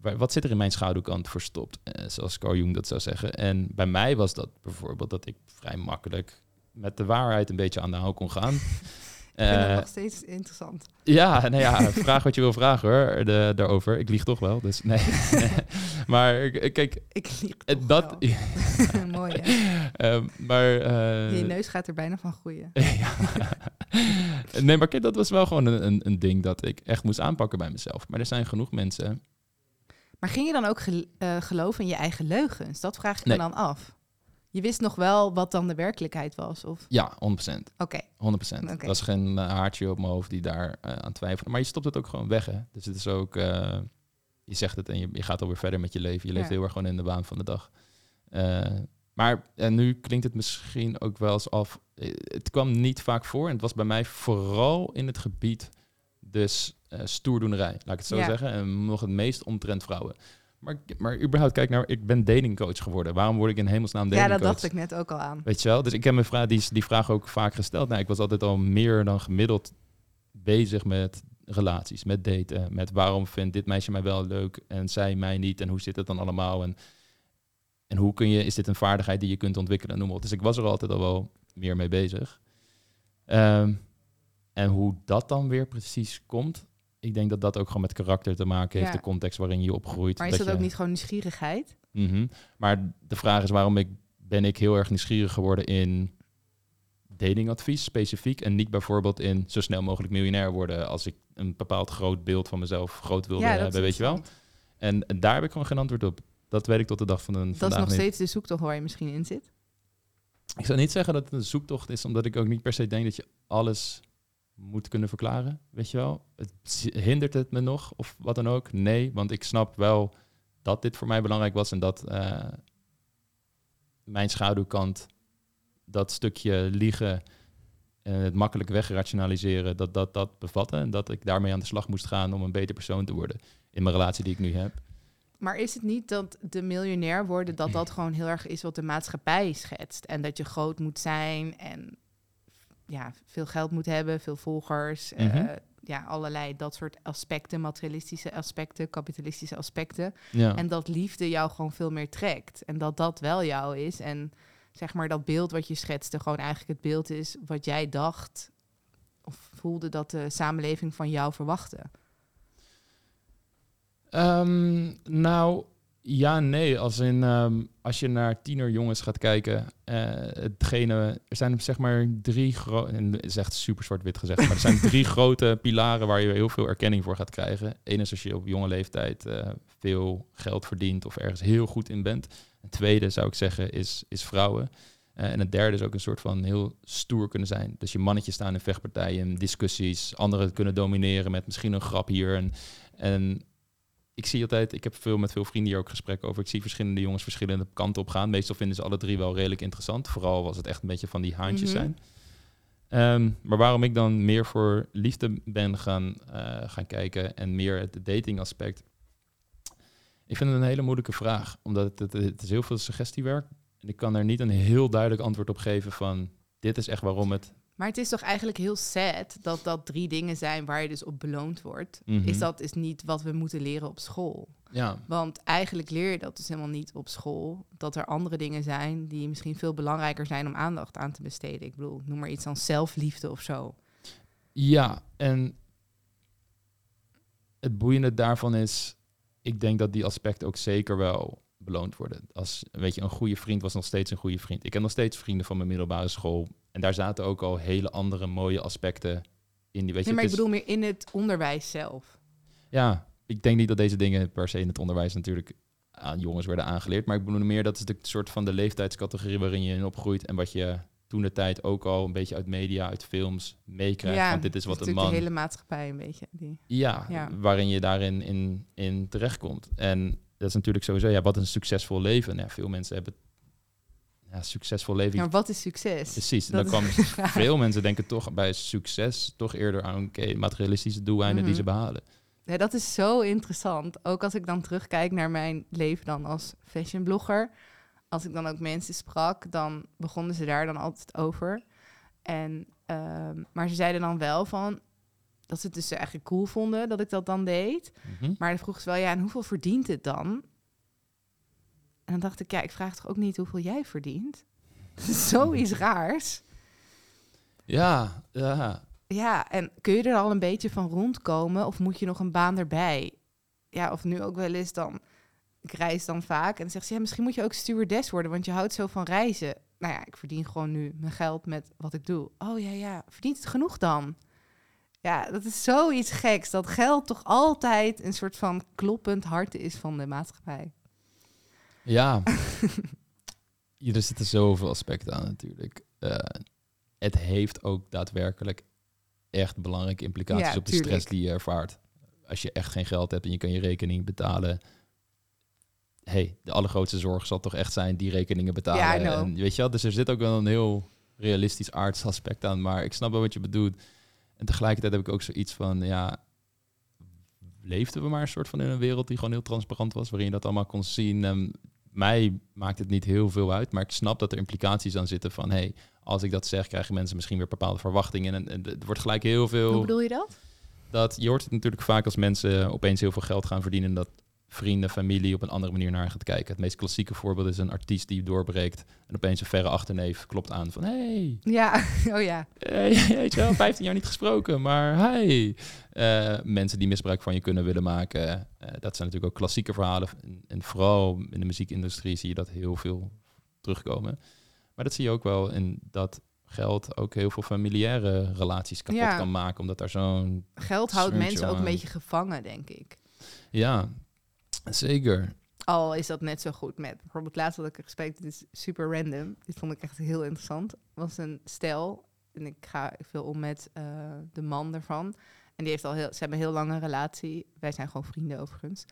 waar- wat zit er in mijn schaduwkant verstopt, eh, zoals Carl Jung dat zou zeggen. En bij mij was dat bijvoorbeeld dat ik vrij makkelijk met de waarheid een beetje aan de haal kon gaan. <laughs> ik vind Eh, dat nog steeds interessant. ja, nou ja, vraag wat je wil vragen hoor, de, daarover. Ik lieg toch wel, dus nee. <laughs> maar eh, kijk, Ik eh, dat... <laughs> <laughs> Mooi, hè? <laughs> Ehm, maar... eh, Je neus gaat er bijna van groeien. nee, maar kijk, dat was wel gewoon een, een, een ding dat ik echt moest aanpakken bij mezelf. Maar er zijn genoeg mensen... Maar ging je dan ook gel- geloven in je eigen leugens? Dat vraag ik Nee. me dan af. Je wist nog wel wat dan de werkelijkheid was? Of... Ja, 100%. Oké, 100%. Oké. Dat was geen haartje op mijn hoofd die daar aan twijfelde. Maar je stopt het ook gewoon weg, hè. Dus het is ook... je zegt het en je, je gaat alweer verder met je leven. Je leeft Ja. heel erg gewoon in de waan van de dag. Eh, maar en nu klinkt het misschien ook wel eens af... eh, Het kwam niet vaak voor. En het was bij mij vooral in het gebied dus stoerdoenerij. Laat ik het zo Ja. zeggen. En nog het meest omtrent vrouwen. Maar, maar überhaupt, kijk nou, ik ben datingcoach geworden. Waarom word ik in hemelsnaam ja, datingcoach? dat dacht ik net ook al aan. Weet je wel? Dus ik heb mijn vraag, die, die vraag ook vaak gesteld. Nou, ik was altijd al meer dan gemiddeld bezig met relaties, met daten. Met waarom vindt dit meisje mij wel leuk en zij mij niet. En hoe zit het dan allemaal? En, en hoe kun je, is dit een vaardigheid die je kunt ontwikkelen? Noem maar. Dus ik was er altijd al wel meer mee bezig. Ehm, en hoe dat dan weer precies komt, ik denk dat dat ook gewoon met karakter te maken heeft, Ja. de context waarin je opgroeit. Maar is dat, je- ook niet gewoon nieuwsgierigheid? Mhm. Maar de vraag is waarom ik, ben ik heel erg nieuwsgierig geworden in datingadvies specifiek. En niet bijvoorbeeld in zo snel mogelijk miljonair worden als ik een bepaald groot beeld van mezelf groot wilde ja, dat hebben, weet je wel. En, en daar heb ik gewoon geen antwoord op. Dat weet ik tot de dag van een Dat is nog niet. steeds de zoektocht waar je misschien in zit. Ik zou niet zeggen dat het een zoektocht is, omdat ik ook niet per se denk dat je alles moet kunnen verklaren. Weet je wel? Het, hindert het me nog of wat dan ook? Nee, want ik snap wel dat dit voor mij belangrijk was en dat eh, mijn schaduwkant, dat stukje liegen en het makkelijk wegrationaliseren, dat dat dat bevatte en dat ik daarmee aan de slag moest gaan om een beter persoon te worden in mijn relatie die ik nu heb. Maar is het niet dat de miljonair worden, dat dat gewoon heel erg is wat de maatschappij schetst? En dat je groot moet zijn en ja, veel geld moet hebben, veel volgers. eh, Mhm. ja, allerlei dat soort aspecten, materialistische aspecten, kapitalistische aspecten. Ja. En dat liefde jou gewoon veel meer trekt. En dat dat wel jou is. En zeg maar dat beeld wat je schetste, gewoon eigenlijk het beeld is wat jij dacht of voelde dat de samenleving van jou verwachtte. Ehm, nou, ja, nee. Als, in, ehm, als je naar tienerjongens gaat kijken, eh, hetgene, er zijn zeg maar drie grote, en het is echt super zwart-wit gezegd, maar er zijn <laughs> drie grote pilaren waar je heel veel erkenning voor gaat krijgen. Eén is als je op jonge leeftijd eh, veel geld verdient of ergens heel goed in bent. Een tweede zou ik zeggen is, is vrouwen. Eh, en het derde is ook een soort van heel stoer kunnen zijn. Dus je mannetje staan in vechtpartijen, discussies, anderen kunnen domineren met misschien een grap hier. En, en ik zie altijd, ik heb veel met veel vrienden hier ook gesprekken over. Ik zie verschillende jongens verschillende kanten op gaan. Meestal vinden ze alle drie wel redelijk interessant. Vooral was het echt een beetje van die haantjes Mhm. zijn. Ehm, maar waarom ik dan meer voor liefde ben gaan, eh, gaan kijken en meer het datingaspect. Ik vind het een hele moeilijke vraag, omdat het, het, is heel veel suggestiewerk. En ik kan er niet een heel duidelijk antwoord op geven van dit is echt waarom het... Maar het is toch eigenlijk heel sad dat dat drie dingen zijn waar je dus op beloond wordt. Mhm. Is dat is niet wat we moeten leren op school. Ja, Want eigenlijk leer je dat dus helemaal niet op school. Dat er andere dingen zijn die misschien veel belangrijker zijn om aandacht aan te besteden. Ik bedoel, noem maar iets dan zelfliefde of zo. Ja, en het boeiende daarvan is, ik denk dat die aspecten ook zeker wel beloond worden. Als, weet je, een goede vriend was nog steeds een goede vriend. Ik heb nog steeds vrienden van mijn middelbare school. En daar zaten ook al hele andere mooie aspecten in. Die, weet je, Nee, maar het ik is- bedoel meer in het onderwijs zelf. Ja, ik denk niet dat deze dingen per se in het onderwijs natuurlijk aan jongens werden aangeleerd. Maar ik bedoel meer, dat is de soort van de leeftijdscategorie waarin je in opgroeit. En wat je toen de tijd ook al een beetje uit media, uit films meekrijgt. ja, Want dit is wat een man... de hele maatschappij een beetje. Die. Ja, Ja. waarin je daarin in, in terechtkomt. En dat is natuurlijk sowieso, ja, wat een succesvol leven? Nou, ja, veel mensen hebben ja, succesvol leven. Maar wat is succes? Precies, Dat dan kwam <laughs> veel mensen denken toch bij succes toch eerder aan oké, materialistische doeleinden die Mhm. ze behalen. Ja, dat is zo interessant. Ook als ik dan terugkijk naar mijn leven dan als fashionblogger. Als ik dan ook mensen sprak, dan begonnen ze daar dan altijd over. En, ehm, maar ze zeiden dan wel van dat ze het dus eigenlijk cool vonden dat ik dat dan deed. Mhm. Maar dan vroegen ze wel, ja, en hoeveel verdient het dan? En dan dacht ik, ja, ik vraag toch ook niet hoeveel jij verdient? <laughs> Zoiets raars. Ja, ja. Ja, en kun je er al een beetje van rondkomen of moet je nog een baan erbij? Ja, of nu ook wel eens dan, ik reis dan vaak en dan zegt ze, ja, misschien moet je ook stewardess worden, want je houdt zo van reizen. Nou ja, ik verdien gewoon nu mijn geld met wat ik doe. Oh ja, ja, verdient het genoeg dan? Ja, dat is zoiets geks, dat geld toch altijd een soort van kloppend hart is van de maatschappij. Ja. <laughs> Ja, er zitten zoveel aspecten aan natuurlijk. Eh, het heeft ook daadwerkelijk echt belangrijke implicaties Ja, op de tuurlijk. stress die je ervaart. Als je echt geen geld hebt en je kan je rekening betalen. Hey, de allergrootste zorg zal toch echt zijn die rekeningen betalen. Ja, en, weet je wel, dus er zit ook wel een heel realistisch aards aspect aan. Maar ik snap wel wat je bedoelt. En tegelijkertijd heb ik ook zoiets van, ja, leefden we maar een soort van in een wereld die gewoon heel transparant was, waarin je dat allemaal kon zien. En mij maakt het niet heel veel uit, maar ik snap dat er implicaties aan zitten van, hey, als ik dat zeg, krijgen mensen misschien weer bepaalde verwachtingen. En, en het wordt gelijk heel Hoe veel. bedoel je dat? Dat je hoort het natuurlijk vaak als mensen opeens heel veel geld gaan verdienen, dat vrienden, familie op een andere manier naar gaat kijken. Het meest klassieke voorbeeld is een artiest die doorbreekt en opeens een verre achterneef klopt aan van, hey, Ja, <laughs> oh ja. Hey, <laughs> weet je wel, 15 jaar niet gesproken, maar hey. Eh, mensen die misbruik van je kunnen willen maken. eh, dat zijn natuurlijk ook klassieke verhalen. En, en vooral in de muziekindustrie zie je dat heel veel terugkomen. Maar dat zie je ook wel in dat geld ook heel veel familiaire relaties kapot Ja. kan maken. Omdat daar zo'n... Geld houdt mensen ook een beetje gevangen, denk ik. Ja, zeker. Al is dat net zo goed met bijvoorbeeld laatst had ik een gesprek, dit is super random. Dit vond ik echt heel interessant. was een stel en ik ga veel om met eh, de man ervan. En die heeft al heel, ze hebben een heel lange relatie. Wij zijn gewoon vrienden overigens.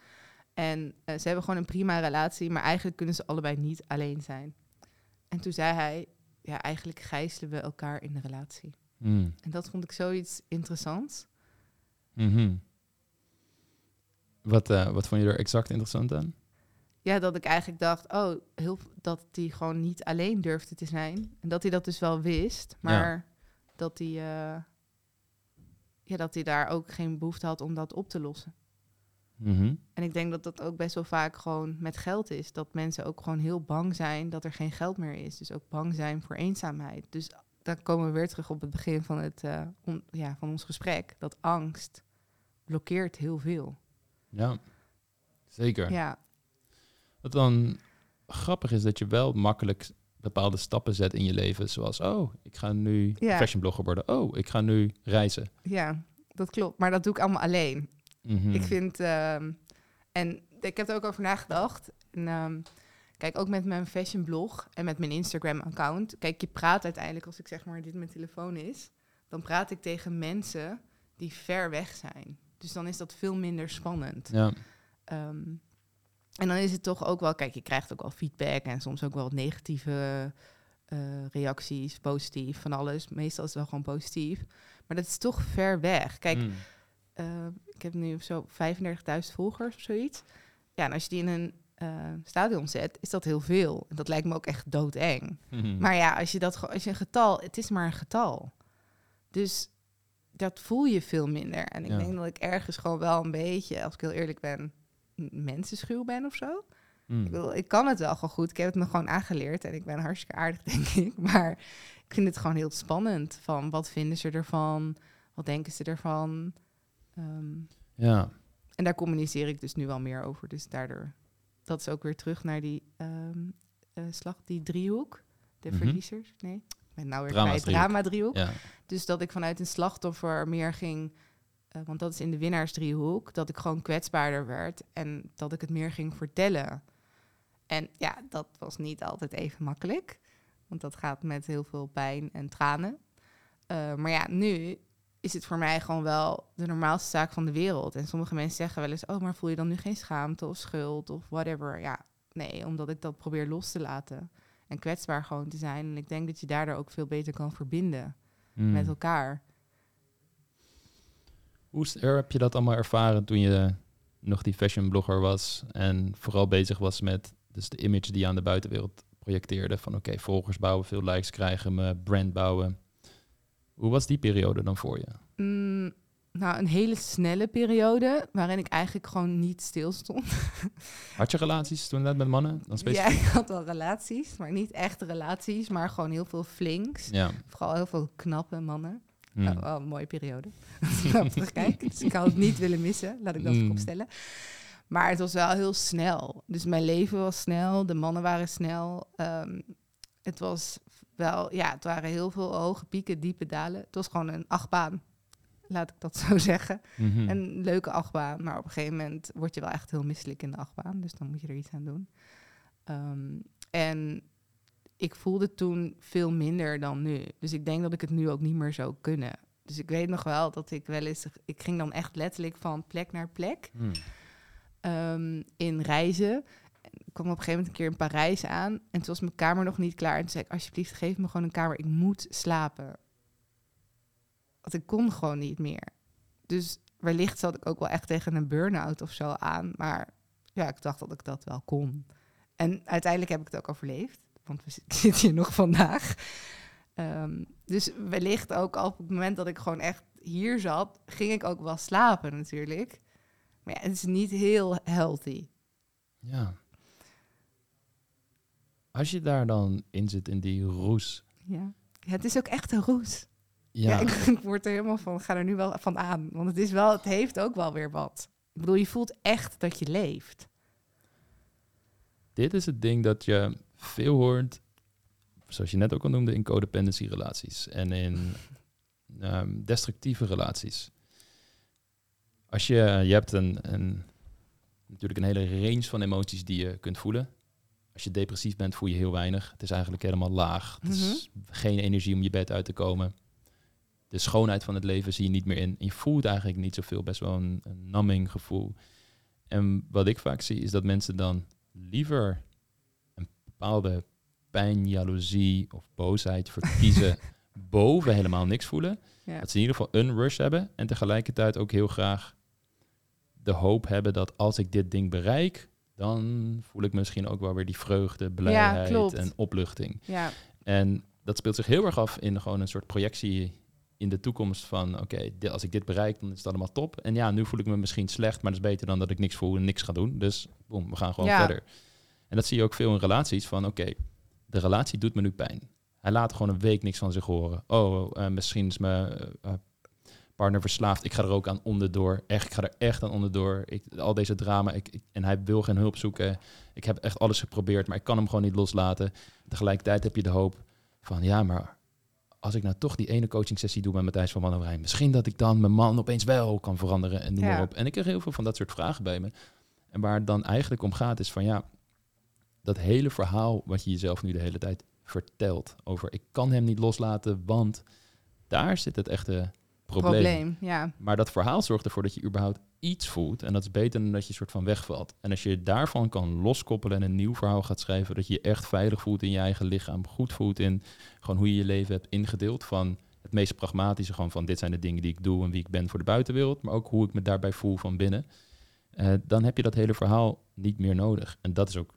En eh, ze hebben gewoon een prima relatie, maar eigenlijk kunnen ze allebei niet alleen zijn. En toen zei hij, ja, eigenlijk gijzelen we elkaar in de relatie. Hmm. En dat vond ik zoiets interessants. Mhm. Wat, eh, wat vond je er exact interessant aan? Ja, dat ik eigenlijk dacht, oh, heel, dat hij gewoon niet alleen durfde te zijn. En dat hij dat dus wel wist, maar dat hij, eh, ja, dat hij daar ook geen behoefte had om dat op te lossen. Mhm. En ik denk dat dat ook best wel vaak gewoon met geld is. Dat mensen ook gewoon heel bang zijn dat er geen geld meer is. Dus ook bang zijn voor eenzaamheid. Dus dan komen we weer terug op het begin van, het, eh, on- ja, van ons gesprek. Dat angst blokkeert heel veel. Ja, zeker. Ja, Wat dan grappig is dat je wel makkelijk bepaalde stappen zet in je leven. Zoals, oh, ik ga nu Ja. fashionblogger worden. Oh, ik ga nu reizen. ja, dat klopt. Maar dat doe ik allemaal alleen. Mhm. Ik vind, ehm, en ik heb er ook over nagedacht. En, ehm, kijk, ook met mijn fashionblog en met mijn Instagram-account. Kijk, je praat uiteindelijk, als ik zeg maar dit mijn telefoon is, dan praat ik tegen mensen die ver weg zijn. Dus dan is dat veel minder spannend. Ja, Ehm, en dan is het toch ook wel, kijk, je krijgt ook wel feedback en soms ook wel negatieve eh, reacties, positief, van alles. Meestal is het wel gewoon positief. Maar dat is toch ver weg. Kijk, Mm. eh, ik heb nu zo 35.000 volgers of zoiets. Ja, en als je die in een eh, stadion zet, is dat heel veel. En dat lijkt me ook echt doodeng. Mhm. Maar ja, als je dat als je een getal, het is maar een getal. Dus dat voel je veel minder. En ik Ja. denk dat ik ergens gewoon wel een beetje, als ik heel eerlijk ben, mensenschuw ben of zo. Mm. Ik, bedoel, ik kan het wel gewoon goed. Ik heb het me gewoon aangeleerd en ik ben hartstikke aardig, <laughs> denk ik. Maar ik vind het gewoon heel spannend. Van wat vinden ze ervan? Wat denken ze ervan? Ehm, Ja, en daar communiceer ik dus nu wel meer over. Dus daardoor, dat is ook weer terug naar die ehm, eh, slag, die driehoek. De Mhm. verliezers, nee. Ben nou weer Drama-driehoek. kwijt. Drama-driehoek. Ja. Dus dat ik vanuit een slachtoffer meer ging, eh, want dat is in de winnaarsdriehoek, dat ik gewoon kwetsbaarder werd en dat ik het meer ging vertellen. En ja, dat was niet altijd even makkelijk, want dat gaat met heel veel pijn en tranen. Eh, maar ja, nu is het voor mij gewoon wel de normaalste zaak van de wereld. En sommige mensen zeggen wel eens, oh, maar voel je dan nu geen schaamte of schuld of whatever? Ja, nee, omdat ik dat probeer los te laten en kwetsbaar gewoon te zijn. En ik denk dat je daardoor ook veel beter kan verbinden Mm. met elkaar. Hoe heb je dat allemaal ervaren toen je nog die fashion blogger was en vooral bezig was met dus de image die je aan de buitenwereld projecteerde van oké, volgers bouwen, veel likes krijgen, mijn brand bouwen. Hoe was die periode dan voor je? Mm, nou, een hele snelle periode waarin ik eigenlijk gewoon niet stilstond. <laughs> Had je relaties toen net met mannen? Dan Ja, specifiek? ik had wel relaties, maar niet echte relaties, maar gewoon heel veel flinks. Ja. Vooral heel veel knappe mannen. Mm. Oh, mooie periode. <laughs> Terugkijk. Dus ik had het niet willen missen, laat ik dat Mm. erop stellen. Maar het was wel heel snel. Dus mijn leven was snel, de mannen waren snel. Ehm, het was wel, ja, het waren heel veel hoge pieken, diepe dalen. Het was gewoon een achtbaan, laat ik dat <laughs> zo zeggen. Mhm. Een leuke achtbaan, maar op een gegeven moment word je wel echt heel misselijk in de achtbaan. Dus dan moet je er iets aan doen. Ehm, en ik voelde toen veel minder dan nu. Dus ik denk dat ik het nu ook niet meer zou kunnen. Dus ik weet nog wel dat ik wel eens... Ik ging dan echt letterlijk van plek naar plek Mm. ehm, in reizen. Ik kwam op een gegeven moment een keer in Parijs aan. En toen was mijn kamer nog niet klaar. En toen zei ik, alsjeblieft, geef me gewoon een kamer. Ik moet slapen. Want ik kon gewoon niet meer. Dus wellicht zat ik ook wel echt tegen een burn-out of zo aan. Maar ja, ik dacht dat ik dat wel kon. En uiteindelijk heb ik het ook overleefd. Want we <laughs> zitten- ik zit hier nog vandaag. Ehm, dus wellicht ook al op het moment dat ik gewoon echt hier zat... ging ik ook wel slapen natuurlijk. Maar ja, het is niet heel healthy. Ja. Als je daar dan in zit in die roes. Ja. ja het is ook echt een roes. Ja, Ja, ik, <laughs> ik word er helemaal van, ga er nu wel van aan. Want het is wel, het heeft ook wel weer wat. Ik bedoel, je voelt echt dat je leeft. dit is het ding dat je veel hoort, zoals je net ook al noemde, in codependency relaties en in <laughs> ehm, destructieve relaties. Als je, je hebt een, een, natuurlijk een hele range van emoties die je kunt voelen. Als je depressief bent, voel je heel weinig. Het is eigenlijk helemaal laag. Het is geen energie om je bed uit te komen. De schoonheid van het leven zie je niet meer in. En je voelt eigenlijk niet zoveel, best wel een, een numbing gevoel. En wat ik vaak zie, is dat mensen dan liever een bepaalde pijn, jaloezie of boosheid verkiezen <laughs> boven helemaal niks voelen. Ja. Dat ze in ieder geval een rush hebben en tegelijkertijd ook heel graag de hoop hebben dat als ik dit ding bereik, dan voel ik misschien ook wel weer die vreugde, blijheid en opluchting. Ja, En dat speelt zich heel erg af in gewoon een soort projectie in de toekomst van, oké, di- als ik dit bereik, dan is het allemaal top. En ja, nu voel ik me misschien slecht, maar dat is beter dan dat ik niks voel en niks ga doen. Dus boem, we gaan gewoon Ja. verder. En dat zie je ook veel in relaties van, oké, de relatie doet me nu pijn. Hij laat gewoon een week niks van zich horen. Oh, eh, misschien is mijn eh, eh, partner verslaafd. Ik ga er ook aan onderdoor. Echt, ik ga er echt aan onderdoor. Ik, al deze drama. Ik, ik- en hij wil geen hulp zoeken. Ik heb echt alles geprobeerd, maar ik kan hem gewoon niet loslaten. Tegelijkertijd heb je de hoop van, ja, maar als ik nou toch die ene coaching sessie doe met Matthijs van Mannenwijn, misschien dat ik dan mijn man opeens wel kan veranderen en noem Ja. maar op. En ik krijg heel veel van dat soort vragen bij me. En waar het dan eigenlijk om gaat is van, ja, dat hele verhaal wat je jezelf nu de hele tijd vertelt over ik kan hem niet loslaten, want daar zit het echte probleem. probleem. Ja. Maar dat verhaal zorgt ervoor dat je überhaupt iets voelt. En dat is beter dan dat je soort van wegvalt. En als je daarvan kan loskoppelen en een nieuw verhaal gaat schrijven, dat je je echt veilig voelt in je eigen lichaam, goed voelt in gewoon hoe je je leven hebt ingedeeld. Van het meest pragmatische, gewoon van dit zijn de dingen die ik doe en wie ik ben voor de buitenwereld, maar ook hoe ik me daarbij voel van binnen. Eh, dan heb je dat hele verhaal niet meer nodig. En dat is ook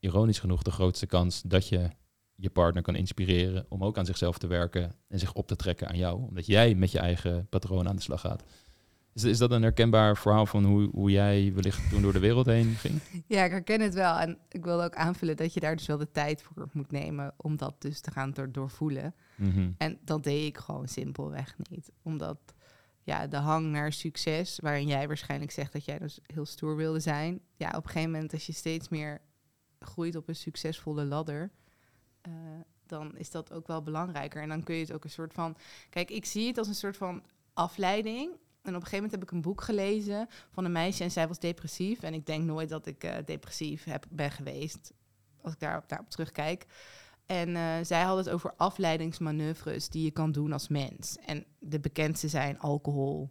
ironisch genoeg de grootste kans dat je je partner kan inspireren om ook aan zichzelf te werken en zich op te trekken aan jou. Omdat jij met je eigen patroon aan de slag gaat. Is, is dat een herkenbaar verhaal van hoe, hoe jij wellicht toen door de wereld heen ging? ja, ik herken het wel. En ik wilde ook aanvullen dat je daar dus wel de tijd voor moet nemen om dat dus te gaan door, doorvoelen. Mhm. En dat deed ik gewoon simpelweg niet. Omdat ja, de hang naar succes, waarin jij waarschijnlijk zegt dat jij dus heel stoer wilde zijn. Ja, op een gegeven moment als je steeds meer groeit op een succesvolle ladder, eh, dan is dat ook wel belangrijker. En dan kun je het ook een soort van. Kijk, ik zie het als een soort van afleiding. En op een gegeven moment heb ik een boek gelezen van een meisje en zij was depressief. En ik denk nooit dat ik eh, depressief heb, ben geweest, als ik daarop, daarop terugkijk. En eh, zij had het over afleidingsmanoeuvres die je kan doen als mens. En de bekendste zijn alcohol,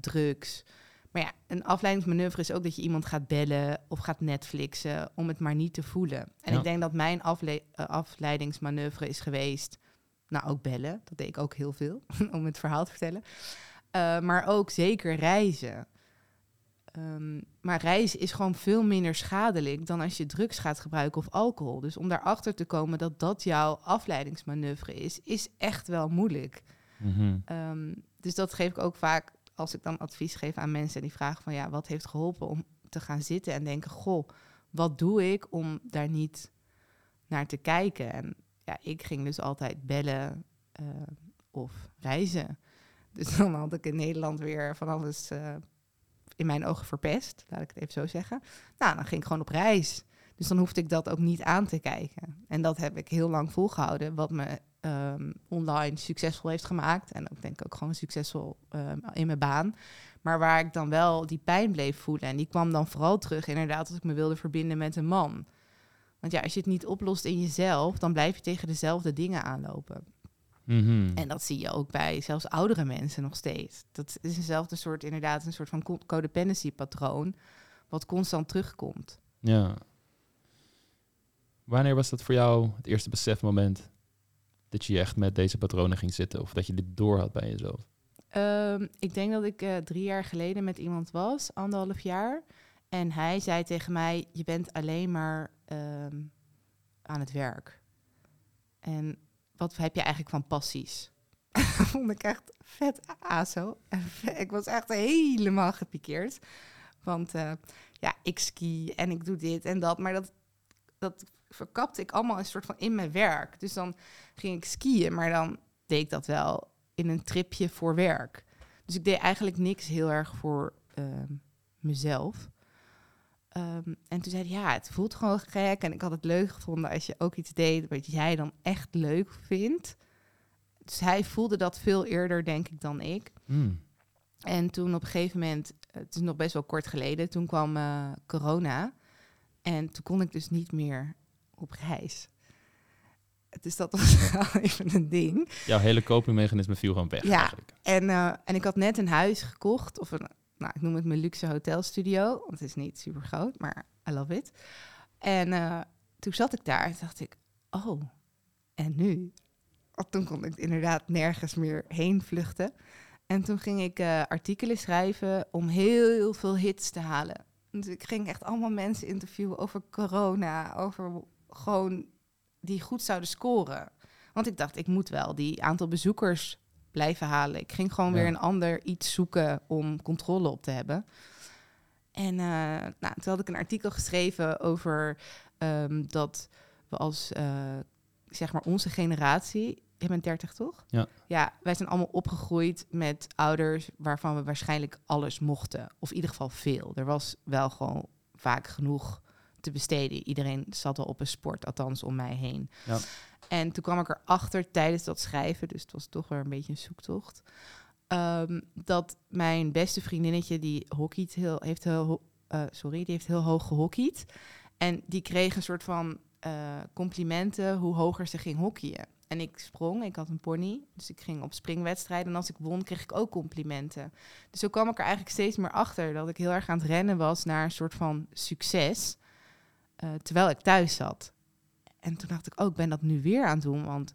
drugs. Maar ja, een afleidingsmanoeuvre is ook dat je iemand gaat bellen of gaat Netflixen om het maar niet te voelen. En Ja. ik denk dat mijn afle eh, afleidingsmanoeuvre is geweest, nou ook bellen, dat deed ik ook heel veel <laughs> om het verhaal te vertellen. Uh, maar ook zeker reizen. Um, maar reizen is gewoon veel minder schadelijk dan als je drugs gaat gebruiken of alcohol. Dus om daarachter te komen dat dat jouw afleidingsmanoeuvre is, is echt wel moeilijk. Mhm. Um, dus dat geef ik ook vaak als ik dan advies geef aan mensen die vragen van ja, wat heeft geholpen om te gaan zitten en denken, goh, wat doe ik om daar niet naar te kijken? En ja, ik ging dus altijd bellen uh, of reizen. <laughs> Dus dan had ik in Nederland weer van alles uh, in mijn ogen verpest, laat ik het even zo zeggen. Nou, dan ging ik gewoon op reis. Dus dan hoefde ik dat ook niet aan te kijken. En dat heb ik heel lang volgehouden, wat me um, online succesvol heeft gemaakt. En ook denk ik ook gewoon succesvol um, in mijn baan. Maar waar ik dan wel die pijn bleef voelen. En die kwam dan vooral terug, inderdaad, als ik me wilde verbinden met een man. Want ja, als je het niet oplost in jezelf, dan blijf je tegen dezelfde dingen aanlopen. Mm -hmm. En dat zie je ook bij zelfs oudere mensen nog steeds. Dat is eenzelfde soort, inderdaad, een soort van codependency patroon, wat constant terugkomt. Ja. Wanneer was dat voor jou het eerste besefmoment dat je echt met deze patronen ging zitten? Of dat je dit door had bij jezelf? Um, ik denk dat ik uh, drie jaar geleden met iemand was, anderhalf jaar. En hij zei tegen mij, je bent alleen maar um, aan het werk. En wat heb je eigenlijk van passies? <laughs> vond ik echt vet aso. <laughs> ik was echt helemaal gepikeerd. Want uh, ja, ik ski en ik doe dit en dat. Maar dat, dat verkapte ik allemaal een soort van in mijn werk. Dus dan ging ik skiën, maar dan deed ik dat wel in een tripje voor werk. Dus ik deed eigenlijk niks heel erg voor uh, mezelf. Um, en toen zei hij, ja, het voelt gewoon gek. En ik had het leuk gevonden als je ook iets deed wat jij dan echt leuk vindt. Dus hij voelde dat veel eerder, denk ik, dan ik. Mm. En toen op een gegeven moment, het is nog best wel kort geleden, toen kwam uh, corona. En toen kon ik dus niet meer op reis. Dus dat was <laughs> wel even een ding. Jouw hele copingmechanisme viel gewoon weg ja, eigenlijk. En, uh, en ik had net een huis gekocht, of een, nou, ik noem het mijn luxe hotelstudio. Want het is niet super groot, maar I love it. En uh, toen zat ik daar en dacht ik, oh, en nu? Want toen kon ik inderdaad nergens meer heen vluchten. En toen ging ik uh, artikelen schrijven om heel, heel veel hits te halen. Dus ik ging echt allemaal mensen interviewen over corona, over gewoon die goed zouden scoren. Want ik dacht, ik moet wel die aantal bezoekers blijven halen. Ik ging gewoon Ja. weer een ander iets zoeken om controle op te hebben. En uh, nou, toen had ik een artikel geschreven over um, dat we als, uh, zeg maar, onze generatie. Je bent 30 toch? Ja. Ja, wij zijn allemaal opgegroeid met ouders waarvan we waarschijnlijk alles mochten. Of in ieder geval veel. Er was wel gewoon vaak genoeg te besteden. Iedereen zat al op een sport, althans om mij heen. Ja. En toen kwam ik erachter tijdens dat schrijven, dus het was toch weer een beetje een zoektocht. Um, dat mijn beste vriendinnetje, die hockeyt heel, heeft heel, uh, sorry, die heeft heel hoog gehockeyd. En die kreeg een soort van uh, complimenten hoe hoger ze ging hockeyen. En ik sprong, ik had een pony, dus ik ging op springwedstrijden. En als ik won, kreeg ik ook complimenten. Dus zo kwam ik er eigenlijk steeds meer achter dat ik heel erg aan het rennen was naar een soort van succes. Uh, terwijl ik thuis zat. En toen dacht ik ook, oh, ik ben dat nu weer aan het doen. Want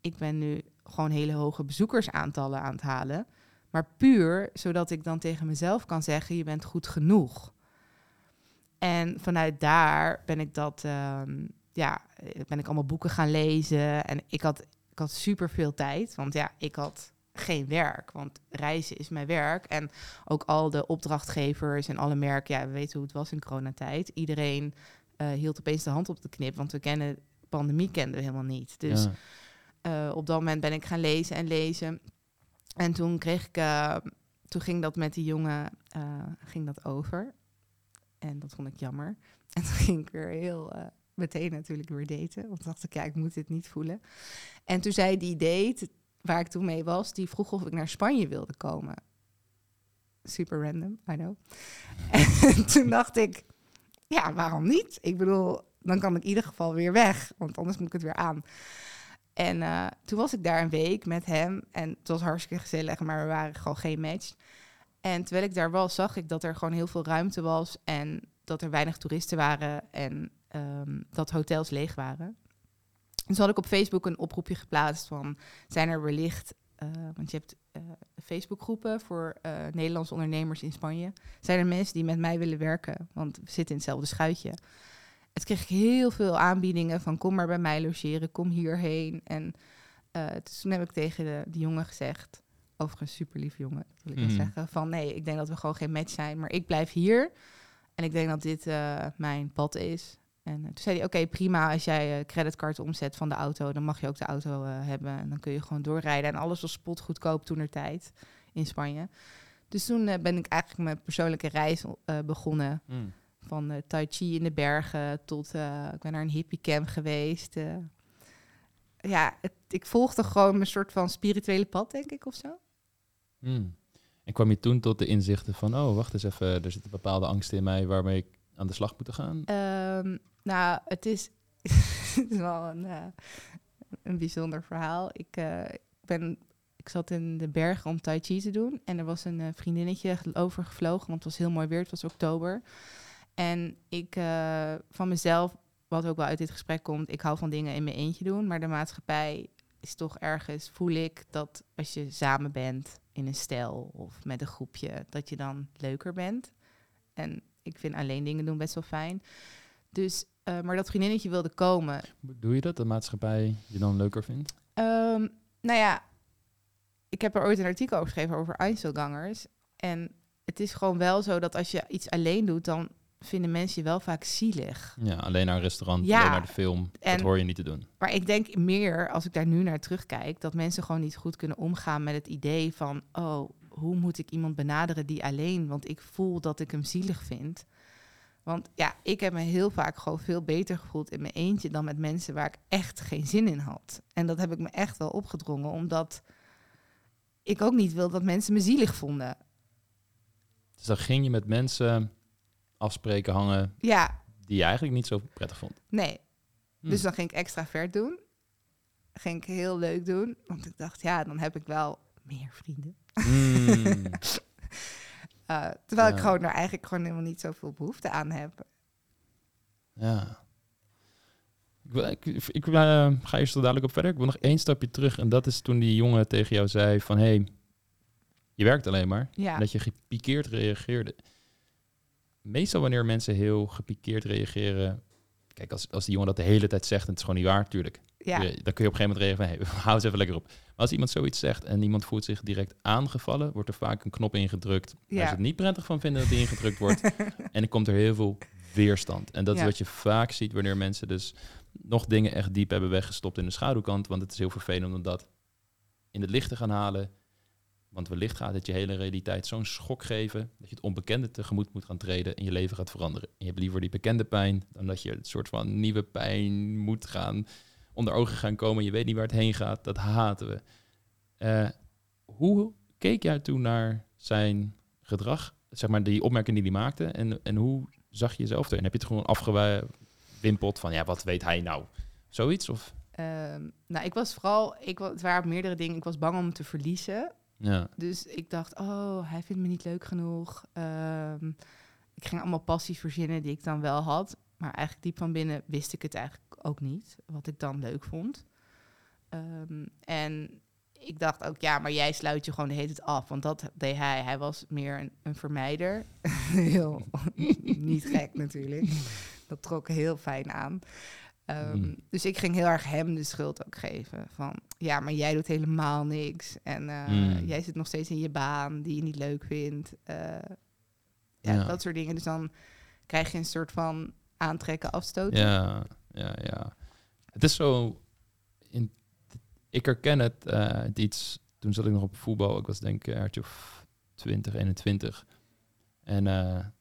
ik ben nu gewoon hele hoge bezoekersaantallen aan het halen. Maar puur zodat ik dan tegen mezelf kan zeggen, je bent goed genoeg. En vanuit daar ben ik dat, um, ja, ben ik allemaal boeken gaan lezen. En ik had, ik had super veel tijd, want ja, ik had geen werk. Want reizen is mijn werk. En ook al de opdrachtgevers en alle merken, ja, we weten hoe het was in coronatijd. Iedereen uh, hield opeens de hand op de knip, want we kennen, pandemie kenden we helemaal niet. Dus Ja. uh, op dat moment ben ik gaan lezen en lezen. En toen kreeg ik uh, toen ging dat met die jongen eh, ging dat over. En dat vond ik jammer. <laughs> En toen ging ik weer heel eh, meteen natuurlijk weer daten. Want dacht ik, ja, ik moet dit niet voelen. En toen zei die date, waar ik toen mee was, die vroeg of ik naar Spanje wilde komen. Super random, I know. <laughs> En toen dacht ik, ja, waarom niet? Ik bedoel, dan kan ik in ieder geval weer weg, want anders moet ik het weer aan. En eh, toen was ik daar een week met hem en het was hartstikke gezellig, maar we waren gewoon geen match. En terwijl ik daar was, zag ik dat er gewoon heel veel ruimte was en dat er weinig toeristen waren en ehm, dat hotels leeg waren. Dus had ik op Facebook een oproepje geplaatst van, zijn er wellicht, uh, want je hebt Facebookgroepen voor uh, Nederlandse ondernemers in Spanje. Zijn er mensen die met mij willen werken? Want we zitten in hetzelfde schuitje. Het kreeg ik heel veel aanbiedingen van kom maar bij mij logeren, kom hierheen. En dus toen heb ik tegen de, de jongen gezegd, overigens super lief jongen, wil ik mm. zeggen, van nee, ik denk dat we gewoon geen match zijn, maar ik blijf hier. En ik denk dat dit mijn pad is. En toen zei hij, oké, okay, prima, als jij uh, creditcard omzet van de auto, dan mag je ook de auto uh, hebben. En dan kun je gewoon doorrijden. En alles was spotgoedkoop toen er tijd in Spanje. Dus toen uh, ben ik eigenlijk mijn persoonlijke reis begonnen. Mm. Van Tai Chi in de bergen tot, ik ben naar een hippie camp geweest. ja, het, ik volgde gewoon mijn soort van spirituele pad, denk ik, of zo. Mm. En kwam je toen tot de inzichten van, oh, wacht eens even, er zitten bepaalde angsten in mij waarmee ik aan de slag moeten gaan? Um, nou, <laughs> het is, wel een, een bijzonder verhaal. Ik, uh, ben, ik zat in de bergen om Tai Chi te doen. En er was een uh, vriendinnetje overgevlogen, want het was heel mooi weer. Het was oktober. En ik van mezelf, wat ook wel uit dit gesprek komt, ik hou van dingen in mijn eentje doen. Maar de maatschappij is toch ergens, voel ik dat als je samen bent in een stel of met een groepje, dat je dan leuker bent. En ik vind alleen dingen doen best wel fijn. Dus, uh, maar dat vriendinnetje wilde komen. Doe je dat, de maatschappij je dan leuker vindt? Um, nou ja, ik heb er ooit een artikel over geschreven over Einzelgangers. En het is gewoon wel zo dat als je iets alleen doet, dan vinden mensen je wel vaak zielig. Ja, alleen naar een restaurant, ja, alleen naar de film. En, dat hoor je niet te doen. Maar ik denk meer, als ik daar nu naar terugkijk, dat mensen gewoon niet goed kunnen omgaan met het idee van, oh, hoe moet ik iemand benaderen die alleen, want ik voel dat ik hem zielig vind. Want ja, ik heb me heel vaak gewoon veel beter gevoeld in mijn eentje dan met mensen waar ik echt geen zin in had. En dat heb ik me echt wel opgedrongen, omdat ik ook niet wil dat mensen me zielig vonden. Dus dan ging je met mensen afspreken, hangen, ja. die je eigenlijk niet zo prettig vond. Nee. Hm. Dus dan ging ik extra ver doen. Ging ik heel leuk doen, want ik dacht, ja, dan heb ik wel meer vrienden. Mm. Uh, <laughs> terwijl ik gewoon er eigenlijk gewoon helemaal niet zoveel behoefte aan heb. Ja. Ik, ik, ik uh, ga eerst zo dadelijk op verder. Ik wil nog één stapje terug. En dat is toen die jongen tegen jou zei van... hey, je werkt alleen maar. Ja. En dat je gepikeerd reageerde. Meestal wanneer mensen heel gepikeerd reageren... Kijk, als, als die jongen dat de hele tijd zegt en het is gewoon niet waar, tuurlijk. Ja. Dan kun je op een gegeven moment reageren van... Hey, <laughs> hou eens even lekker op als iemand zoiets zegt en iemand voelt zich direct aangevallen, wordt er vaak een knop ingedrukt ja. waar ze het niet prettig van vinden dat die ingedrukt wordt. <laughs> en dan komt er heel veel weerstand. En dat is wat je vaak ziet wanneer mensen dus nog dingen echt diep hebben weggestopt in de schaduwkant. Want het is heel vervelend om dat in het licht te gaan halen. Want wellicht gaat het je hele realiteit zo'n schok geven dat je het onbekende tegemoet moet gaan treden en je leven gaat veranderen. En je hebt liever die bekende pijn dan dat je het soort van nieuwe pijn moet gaan onder ogen gaan komen. Je weet niet waar het heen gaat. Dat haten we. Uh, hoe keek jij toen naar zijn gedrag? Zeg maar die opmerking die hij maakte. En, en hoe zag je jezelf erin? Heb je het gewoon afgewimpeld van, ja, wat weet hij nou? Zoiets? Of? Um, nou, ik was vooral, ik, het waren meerdere dingen. Ik was bang om te verliezen. Ja. Dus ik dacht, oh, hij vindt me niet leuk genoeg. Um, ik ging allemaal passies verzinnen die ik dan wel had. Maar eigenlijk diep van binnen wist ik het eigenlijk ook niet, wat ik dan leuk vond. Um, en ik dacht ook, ja, maar jij sluit je gewoon de hele tijd af. Want dat deed hij. Hij was meer een, een vermijder. <laughs> heel <laughs> niet gek natuurlijk. Dat trok heel fijn aan. Um, Dus ik ging heel erg hem de schuld ook geven. Van ja, maar jij doet helemaal niks. En uh, mm. jij zit nog steeds in je baan die je niet leuk vindt. Uh, ja, ja, dat soort dingen. Dus dan krijg je een soort van aantrekken, afstoten. Ja, ja, ja. Het is zo... In, ik herken het, uh, iets... Toen zat ik nog op voetbal. Ik was denk ik uh, of 2021. En eh, het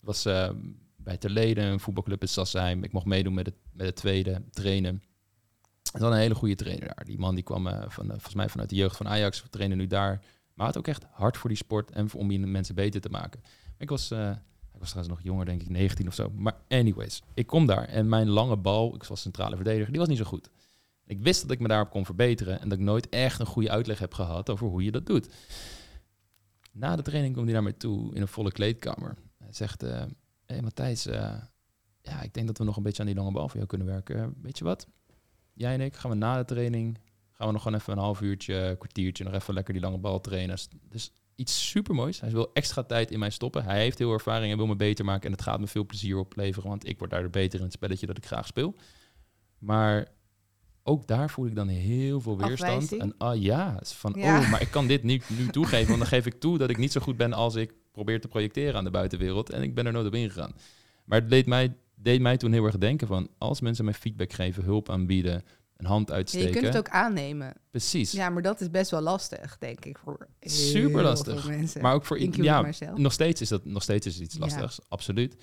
was eh, bij Terleden, een voetbalclub in Sassheim. Ik mocht meedoen met het, met het tweede trainen. Het was een hele goede trainer daar. Die man die kwam van, volgens mij vanuit de jeugd van Ajax. Trainen nu daar. Maar had ook echt hard voor die sport en om die mensen beter te maken. Ik was, was trouwens nog jonger, denk ik, 19 of zo. Maar anyways, ik kom daar en mijn lange bal, ik was centrale verdediger, die was niet zo goed. Ik wist dat ik me daarop kon verbeteren en dat ik nooit echt een goede uitleg heb gehad over hoe je dat doet. Na de training komt hij naar mij toe in een volle kleedkamer. Hij zegt, eh hey Matthijs, eh, ja, ik denk dat we nog een beetje aan die lange bal voor jou kunnen werken. Weet je wat? Jij en ik gaan we na de training, gaan we nog gewoon even een half uurtje, kwartiertje, nog even lekker die lange bal trainen. Dus iets supermoois. Hij wil extra tijd in mij stoppen. Hij heeft heel veel ervaring en wil me beter maken. En het gaat me veel plezier opleveren, want ik word daardoor beter in het spelletje dat ik graag speel. Maar ook daar voel ik dan heel veel weerstand. Afwijzing? En ah ja, van Ja. oh, maar ik kan dit niet nu toegeven, want dan geef ik toe dat ik niet zo goed ben als ik probeer te projecteren aan de buitenwereld. En ik ben er nooit op ingegaan. Maar het deed mij, deed mij toen heel erg denken van als mensen mij feedback geven, hulp aanbieden, een hand Ja, uitsteken. je kunt het ook aannemen. Precies. Ja, maar dat is best wel lastig, denk ik, voor Super lastig. mensen. Maar ook voor i- include ja, myself. nog steeds is dat nog steeds is iets Ja. lastigs, absoluut.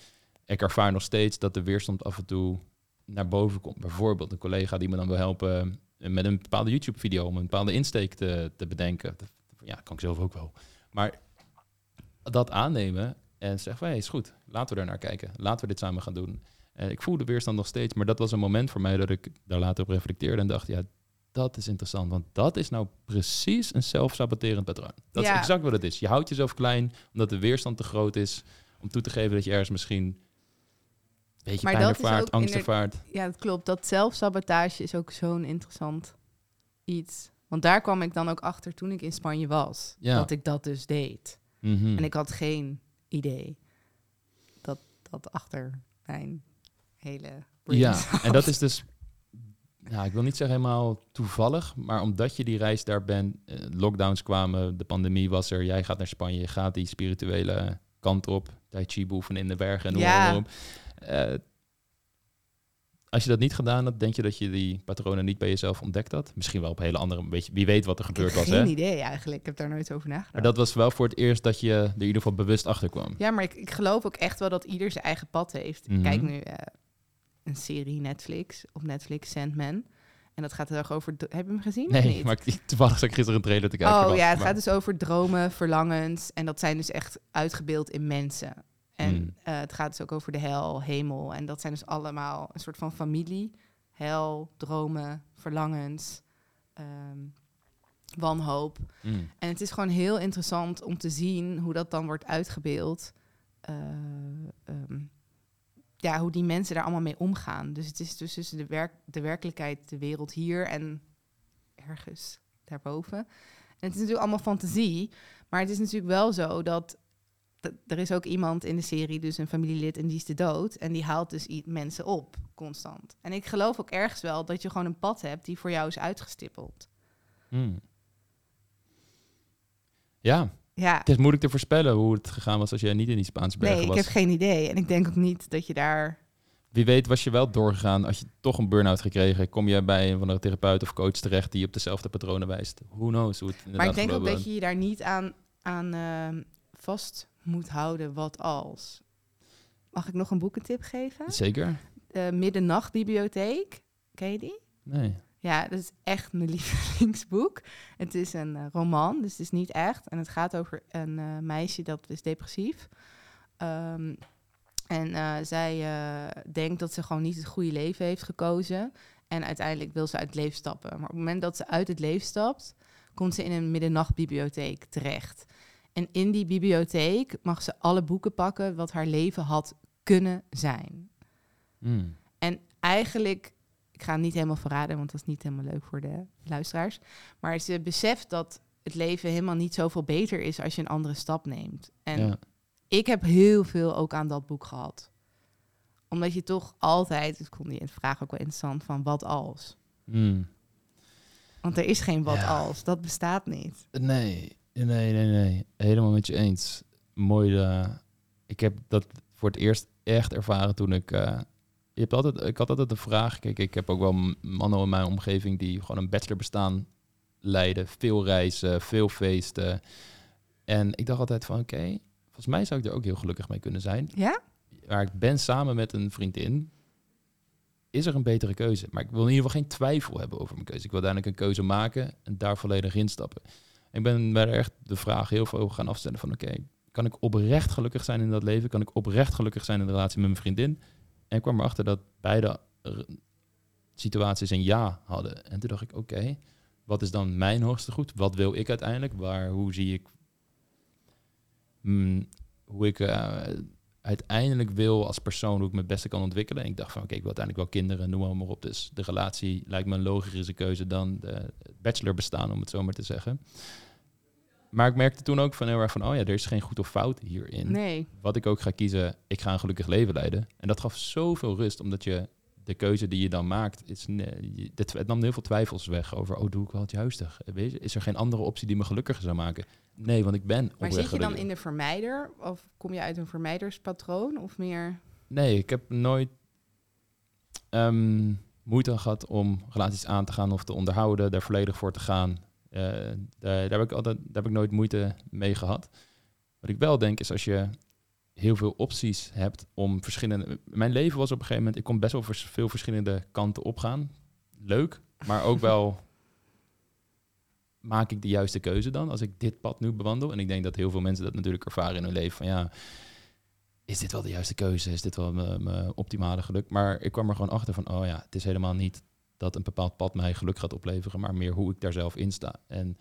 Ik ervaar nog steeds dat de weerstand af en toe naar boven komt. Bijvoorbeeld een collega die me dan wil helpen eh, met een bepaalde YouTube-video om een bepaalde insteek te, te bedenken. Dat- Ja, kan ik zelf ook wel. Maar dat aannemen en zeggen van, hey, is goed, laten we daar naar kijken. Laten we dit samen gaan doen. Ik voel de weerstand nog steeds, maar dat was een moment voor mij dat ik daar later op reflecteerde en dacht, ja, dat is interessant, want dat is nou precies een zelfsaboterend patroon. Dat Ja. is exact wat het is. Je houdt jezelf klein omdat de weerstand te groot is om toe te geven dat je ergens misschien een beetje Maar pijn ervaart, angst ervaart. Ja, dat klopt. Dat zelfsabotage is ook zo'n interessant iets. Want daar kwam ik dan ook achter toen ik in Spanje was. Ja. Dat ik dat dus deed. Mhm. En ik had geen idee dat dat achter mijn hele Ja, en dat is dus, ik wil niet zeggen helemaal toevallig, maar omdat je die reis daar bent, eh, lockdowns kwamen, de pandemie was er, jij gaat naar Spanje, je gaat die spirituele kant op, Tai Chi beoefenen in de bergen en Ja. op. Eh, als je dat niet gedaan had, denk je dat je die patronen niet bij jezelf ontdekt had? Misschien wel op een hele andere, weet je, wie weet wat er Ik gebeurd heb was, geen hè? idee eigenlijk. Ik heb daar nooit over nagedacht. Maar dat was wel voor het eerst dat je er in ieder geval bewust achter kwam. Ja, maar ik, ik geloof ook echt wel dat ieder zijn eigen pad heeft. Mhm. Kijk nu eh, een serie Netflix, op Netflix, Sandman. En dat gaat heel erg over... Heb je hem gezien of Nee, niet? maar ik, toevallig zag ik gisteren een trailer te kijken. Oh was, ja, het maar- gaat dus over dromen, verlangens. En dat zijn dus echt uitgebeeld in mensen. En Hmm. eh, het gaat dus ook over de hel, hemel. En dat zijn dus allemaal een soort van familie. Hel, dromen, verlangens, ehm, wanhoop. Mm. En het is gewoon heel interessant om te zien hoe dat dan wordt uitgebeeld. Eh, ehm, ja, hoe die mensen daar allemaal mee omgaan. Dus het is dus tussen de, werk, de werkelijkheid, de wereld hier en ergens daarboven. En het is natuurlijk allemaal fantasie. Maar het is natuurlijk wel zo dat, er is ook iemand in de serie, dus een familielid, en die is de dood. En die haalt dus mensen op, constant. En ik geloof ook ergens wel dat je gewoon een pad hebt die voor jou is uitgestippeld. Mm. Ja, Ja, Het is moeilijk te voorspellen hoe het gegaan was als jij niet in die Spaanse bergen nee, ik was. heb geen idee. En ik denk ook niet dat je daar... Wie weet was je wel doorgegaan. Als je toch een burn-out gekregen, kom je bij een van de therapeut of coach terecht die op dezelfde patronen wijst. Who knows hoe het Maar ik denk ook dat je je daar niet aan, aan ehm, vast moet houden wat als. Mag ik nog een boekentip geven? Zeker? De Middernachtbibliotheek. Ken je die? Nee. Ja, dat is echt mijn <laughs> lievelingsboek. Het is een eh, roman, dus het is niet echt. En het gaat over een eh, meisje dat is depressief. Ehm, en eh, zij denkt dat ze gewoon niet het goede leven heeft gekozen. En uiteindelijk wil ze uit het leven stappen. Maar op het moment dat ze uit het leven stapt, komt ze in een middernachtbibliotheek terecht. En in die bibliotheek mag ze alle boeken pakken wat haar leven had kunnen zijn. Mm. En eigenlijk, ik ga het niet helemaal verraden, want dat is niet helemaal leuk voor de luisteraars. Maar ze beseft dat het leven helemaal niet zoveel beter is als je een andere stap neemt. En Ja. ik heb heel veel ook aan dat boek gehad. Omdat je toch altijd, ik vond die vraag ook wel interessant, van wat als? Mm. Want er is geen wat Ja. als, dat bestaat niet. Nee, nee, nee, nee. Helemaal met je eens. Mooi. eh, ik heb dat voor het eerst echt ervaren toen ik. eh, je hebt altijd, ik had altijd de vraag. Kijk, ik heb ook wel mannen in mijn omgeving die gewoon een bachelorbestaan leiden. Veel reizen, veel feesten. En ik dacht altijd van, oké, volgens mij zou ik er ook heel gelukkig mee kunnen zijn. Ja? Maar ik ben samen met een vriendin. Is er een betere keuze? Maar ik wil in ieder geval geen twijfel hebben over mijn keuze. Ik wil uiteindelijk een keuze maken en daar volledig instappen. Ik ben er echt de vraag heel veel over gaan afstellen van, oké, kan ik oprecht gelukkig zijn in dat leven? Kan ik oprecht gelukkig zijn in de relatie met mijn vriendin? En ik kwam erachter dat beide situaties een ja hadden. En toen dacht ik, oké, wat is dan mijn hoogste goed? Wat wil ik uiteindelijk? Waar, hoe zie ik, mm, hoe ik eh, uiteindelijk wil als persoon, hoe ik me het beste kan ontwikkelen? En ik dacht van, oké, ik wil uiteindelijk wel kinderen, noem maar op. Dus de relatie lijkt me een logische keuze dan de bachelor bestaan, om het zo maar te zeggen. Maar ik merkte toen ook van heel erg van, oh ja, er is geen goed of fout hierin Nee. wat ik ook ga kiezen, ik ga een gelukkig leven leiden. En dat gaf zoveel rust, omdat je de keuze die je dan maakt, is, het, nam heel veel twijfels weg over, oh, doe ik wel het juiste? Is er geen andere optie die me gelukkiger zou maken? Nee, want ik ben Maar zit je dan in de vermijder? Of kom je uit een vermijderspatroon? Of meer... Nee, ik heb nooit ehm, moeite gehad om relaties aan te gaan of te onderhouden, daar volledig voor te gaan. Eh, daar, daar, heb ik altijd, daar heb ik nooit moeite mee gehad. Wat ik wel denk is als je heel veel opties hebt om verschillende. Mijn leven was op een gegeven moment, ik kon best wel veel verschillende kanten opgaan. Leuk, maar ook wel <laughs> maak ik de juiste keuze dan als ik dit pad nu bewandel. En ik denk dat heel veel mensen dat natuurlijk ervaren in hun leven van ja, is dit wel de juiste keuze? Is dit wel mijn optimale geluk? Maar ik kwam er gewoon achter van, oh ja, het is helemaal niet dat een bepaald pad mij geluk gaat opleveren, maar meer hoe ik daar zelf in sta. En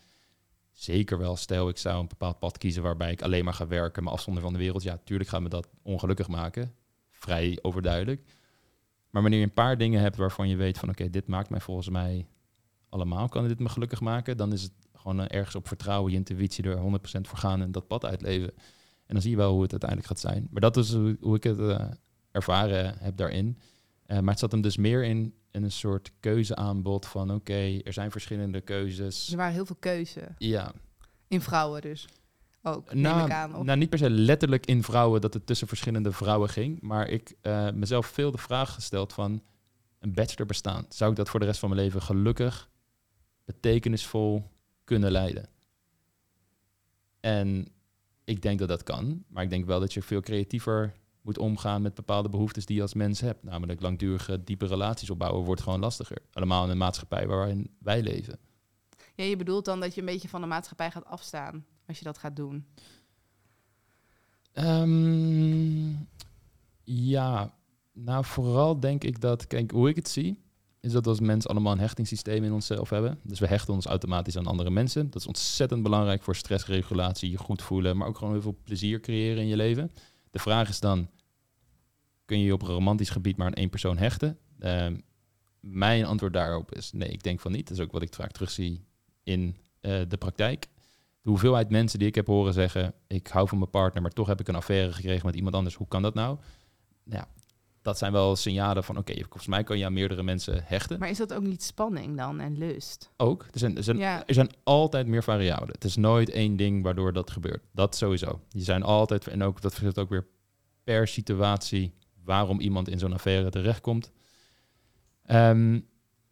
zeker wel, stel ik zou een bepaald pad kiezen waarbij ik alleen maar ga werken, me afzonder van de wereld. Ja, tuurlijk gaat me dat ongelukkig maken. Vrij overduidelijk. Maar wanneer je een paar dingen hebt waarvan je weet van, oké, dit maakt mij volgens mij allemaal, kan dit me gelukkig maken, dan is het gewoon eh, ergens op vertrouwen, je intuïtie er 100% voor gaan en dat pad uitleven. En dan zie je wel hoe het uiteindelijk gaat zijn. Maar dat is hoe, hoe ik het eh, ervaren heb daarin. Eh, maar het zat hem dus meer in, in een soort keuzeaanbod van oké, er zijn verschillende keuzes. Er waren heel veel keuze. Ja, In vrouwen dus. Ook, nou, aan. Nou, niet per se letterlijk in vrouwen dat het tussen verschillende vrouwen ging. Maar ik eh mezelf veel de vraag gesteld van een bachelor bestaan. Zou ik dat voor de rest van mijn leven gelukkig, betekenisvol kunnen leiden? En ik denk dat dat kan. Maar ik denk wel dat je veel creatiever moet omgaan met bepaalde behoeftes die je als mens hebt. Namelijk langdurige, diepe relaties opbouwen wordt gewoon lastiger. Allemaal in een maatschappij waarin wij leven. Ja, je bedoelt dan dat je een beetje van de maatschappij gaat afstaan als je dat gaat doen. Ehm, ja, nou vooral denk ik dat, kijk, hoe ik het zie, is dat we als mensen allemaal een hechtingssysteem in onszelf hebben. Dus we hechten ons automatisch aan andere mensen. Dat is ontzettend belangrijk voor stressregulatie, je goed voelen, maar ook gewoon heel veel plezier creëren in je leven. De vraag is dan, kun je je op een romantisch gebied maar aan één persoon hechten? Ehm, mijn antwoord daarop is nee, ik denk van niet. Dat is ook wat ik vaak terugzie in eh, de praktijk. De hoeveelheid mensen die ik heb horen zeggen: Ik hou van mijn partner, maar toch heb ik een affaire gekregen met iemand anders. Hoe kan dat nou? Ja, dat zijn wel signalen van: Oké, volgens mij kan je aan meerdere mensen hechten. Maar is dat ook niet spanning dan en lust? Ook. Er zijn, er, zijn, Ja. er zijn altijd meer variabelen. Het is nooit één ding waardoor dat gebeurt. Dat sowieso. Je zijn altijd, en ook dat verschilt ook weer per situatie waarom iemand in zo'n affaire terechtkomt. Ehm,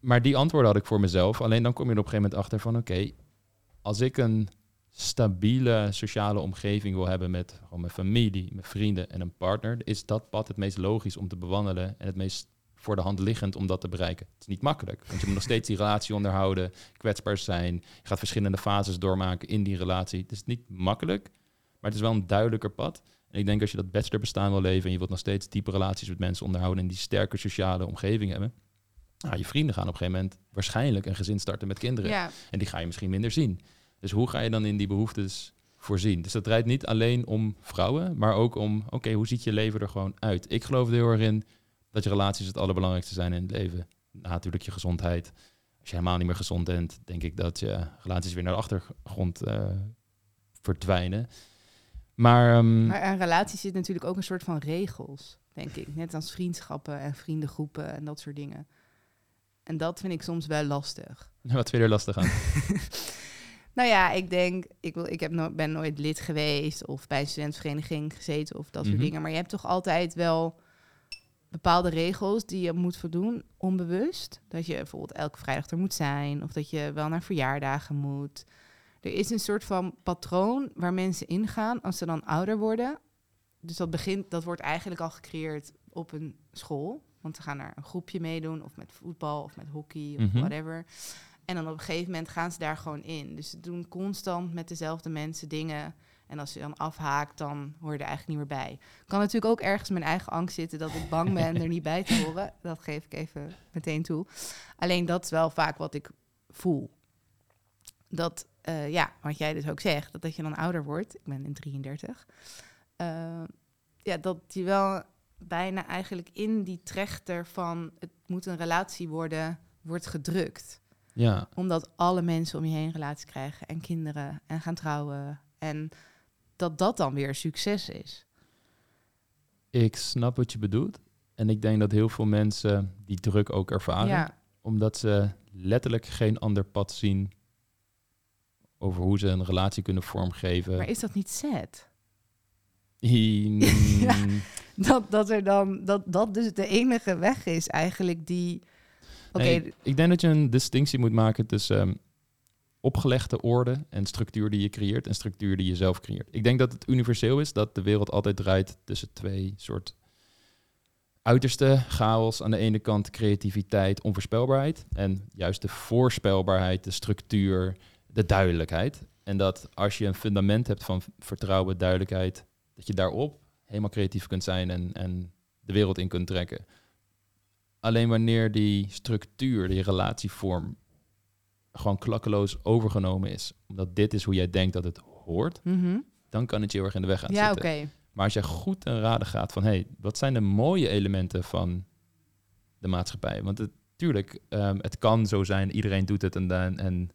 maar die antwoorden had ik voor mezelf. Alleen dan kom je er op een gegeven moment achter van: Oké, als ik een stabiele sociale omgeving wil hebben met gewoon mijn familie, mijn vrienden en een partner, is dat pad het meest logisch om te bewandelen en het meest voor de hand liggend om dat te bereiken. Het is niet makkelijk, want je moet nog steeds die relatie <laughs> onderhouden, kwetsbaar zijn, je gaat verschillende fases doormaken in die relatie. Het is niet makkelijk, maar het is wel een duidelijker pad. En ik denk als je dat bachelor bestaan wil leven en je wilt nog steeds diepe relaties met mensen onderhouden en die sterke sociale omgeving hebben, nou, je vrienden gaan op een gegeven moment waarschijnlijk een gezin starten met kinderen. Ja, En die ga je misschien minder zien. Dus hoe ga je dan in die behoeftes voorzien? Dus dat draait niet alleen om vrouwen, maar ook om, oké, hoe ziet je leven er gewoon uit? Ik geloof er heel erg in dat je relaties het allerbelangrijkste zijn in het leven. Na natuurlijk je gezondheid. Als je helemaal niet meer gezond bent, denk ik dat je relaties weer naar de achtergrond eh, verdwijnen. Maar, ehm, maar aan relaties zit natuurlijk ook een soort van regels, denk ik. Net als vriendschappen en vriendengroepen en dat soort dingen. En dat vind ik soms wel lastig. wat vind je er lastig aan? <laughs> Nou ja, ik denk, ik, wil, ik heb no ben nooit lid geweest of bij een studentvereniging gezeten of dat soort Mhm. dingen. Maar je hebt toch altijd wel bepaalde regels die je moet voldoen, onbewust. Dat je bijvoorbeeld elke vrijdag er moet zijn of dat je wel naar verjaardagen moet. Er is een soort van patroon waar mensen ingaan als ze dan ouder worden. Dus dat begint, dat wordt eigenlijk al gecreëerd op een school. Want ze gaan naar een groepje meedoen, of met voetbal, of met hockey, of Mhm. whatever. En dan op een gegeven moment gaan ze daar gewoon in. Dus ze doen constant met dezelfde mensen dingen. En als je dan afhaakt, dan hoor je er eigenlijk niet meer bij. Kan natuurlijk ook ergens mijn eigen angst zitten dat ik bang ben er niet bij te horen. Dat geef ik even meteen toe. Alleen dat is wel vaak wat ik voel. Dat, eh, ja, wat jij dus ook zegt, dat, dat je dan ouder wordt. Ik ben in 33. eh, ja, dat je wel bijna eigenlijk in die trechter van het moet een relatie worden, wordt gedrukt. Ja, Omdat alle mensen om je heen een relatie krijgen en kinderen en gaan trouwen. En dat dat dan weer succes is. ik snap wat je bedoelt. En ik denk dat heel veel mensen die druk ook ervaren. Ja, Omdat ze letterlijk geen ander pad zien over hoe ze een relatie kunnen vormgeven. maar is dat niet sad? Hmm, <laughs> Ja. Dat, dat er dan, dat, dat dus de enige weg is eigenlijk die. Oké, Nee, ik denk dat je een distinctie moet maken tussen ehm, opgelegde orde en structuur die je creëert en structuur die je zelf creëert. Ik denk dat het universeel is dat de wereld altijd draait tussen twee soort uiterste chaos. Aan de ene kant creativiteit, onvoorspelbaarheid en juist de voorspelbaarheid, de structuur, de duidelijkheid. En dat als je een fundament hebt van vertrouwen, duidelijkheid, dat je daarop helemaal creatief kunt zijn en, en de wereld in kunt trekken. Alleen wanneer die structuur, die relatievorm, gewoon klakkeloos overgenomen is, omdat dit is hoe jij denkt dat het hoort, mhm. dan kan het je heel erg in de weg gaan ja, zitten. oké. Maar als jij goed ten raden gaat van, hé, hey, wat zijn de mooie elementen van de maatschappij? Want het, tuurlijk, ehm, het kan zo zijn, iedereen doet het en, dan- en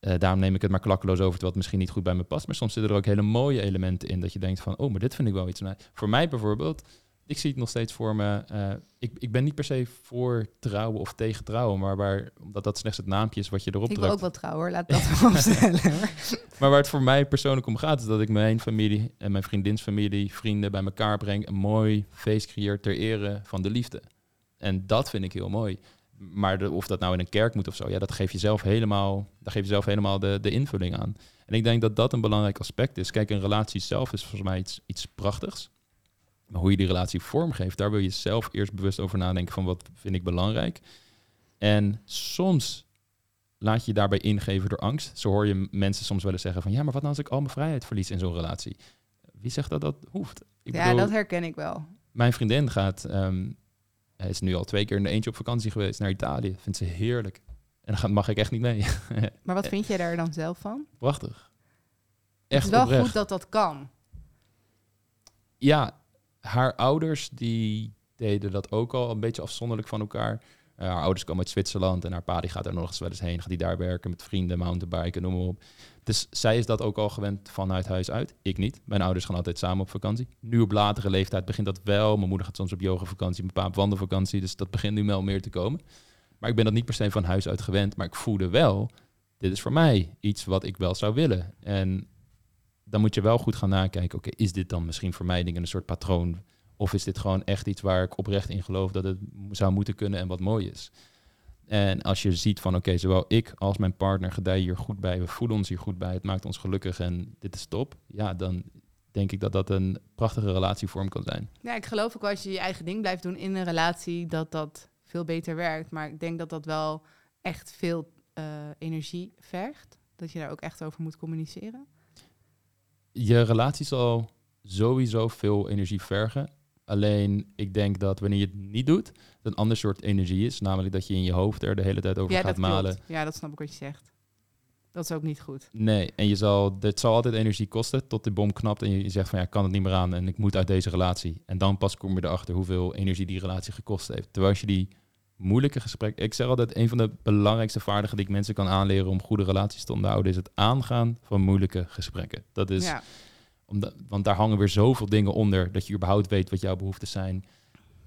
eh, daarom neem ik het maar klakkeloos over, terwijl het misschien niet goed bij me past. Maar soms zitten er ook hele mooie elementen in, dat je denkt van, oh, maar dit vind ik wel iets. Nou, voor mij bijvoorbeeld, ik zie het nog steeds voor me, eh, ik, ik ben niet per se voor trouwen of tegen trouwen, maar waar, omdat dat slechts het naampje is wat je erop Ik drukt. wil ook wel trouwen, laat <laughs> dat gewoon stellen. hoor. Maar waar het voor mij persoonlijk om gaat, is dat ik mijn familie en mijn vriendinsfamilie, vrienden bij elkaar breng. Een mooi feest creëer ter ere van de liefde. En dat vind ik heel mooi. Maar de- of dat nou in een kerk moet of zo, ja, dat geef je zelf helemaal, daar geef je zelf helemaal de, de invulling aan. En ik denk dat dat een belangrijk aspect is. Kijk, een relatie zelf is volgens mij iets, iets prachtigs. Maar hoe je die relatie vormgeeft, daar wil je zelf eerst bewust over nadenken van wat vind ik belangrijk. En soms laat je je daarbij ingeven door angst. Zo hoor je mensen soms wel eens zeggen van... ja, maar wat nou als ik al mijn vrijheid verlies in zo'n relatie? Wie zegt dat dat hoeft? Ik ja, bedoel, dat herken ik wel. Mijn vriendin gaat... ehm, hij is nu al twee keer in de eentje op vakantie geweest naar Italië. Vindt ze heerlijk. En dan mag ik echt niet mee. <laughs> Maar wat vind jij daar dan zelf van? Prachtig. Het Echt is wel oprecht. goed dat dat kan. Ja, haar ouders die deden dat ook al een beetje afzonderlijk van elkaar. Eh, haar ouders komen uit Zwitserland en haar pa die gaat er nog eens wel eens heen. Gaat die daar werken met vrienden, mountainbiken, noem maar op. Dus zij is dat ook al gewend vanuit huis uit. Ik niet. Mijn ouders gaan altijd samen op vakantie. Nu op latere leeftijd begint dat wel. Mijn moeder gaat soms op yogavakantie, mijn pa op wandelvakantie. Dus dat begint nu wel meer te komen. Maar ik ben dat niet per se van huis uit gewend. Maar ik voelde wel, dit is voor mij iets wat ik wel zou willen. En dan moet je wel goed gaan nakijken. Oké, is dit dan misschien voor mij een soort patroon? Of is dit gewoon echt iets waar ik oprecht in geloof dat het zou moeten kunnen en wat mooi is? En als je ziet van oké, zowel ik als mijn partner gedijen hier goed bij, we voelen ons hier goed bij, het maakt ons gelukkig en dit is top. Ja, dan denk ik dat dat een prachtige relatievorm kan zijn. Ja, ik geloof ook als je je eigen ding blijft doen in een relatie, dat dat veel beter werkt. Maar ik denk dat dat wel echt veel eh, energie vergt. Dat je daar ook echt over moet communiceren. Je relatie zal sowieso veel energie vergen. Alleen ik denk dat wanneer je het niet doet, het een ander soort energie is. Namelijk dat je in je hoofd er de hele tijd over ja, gaat dat malen. klopt. Ja, dat snap ik wat je zegt. Dat is ook niet goed. Nee, en je zal, het zal altijd energie kosten tot de bom knapt en je zegt van ja, ik kan het niet meer aan en ik moet uit deze relatie. En dan pas kom je erachter hoeveel energie die relatie gekost heeft. Terwijl als je die moeilijke gesprekken, ik zeg altijd, een van de belangrijkste vaardigheden die ik mensen kan aanleren om goede relaties te onderhouden, is het aangaan van moeilijke gesprekken. Dat is, ja. Omdat, want daar hangen weer zoveel dingen onder dat je überhaupt weet wat jouw behoeften zijn.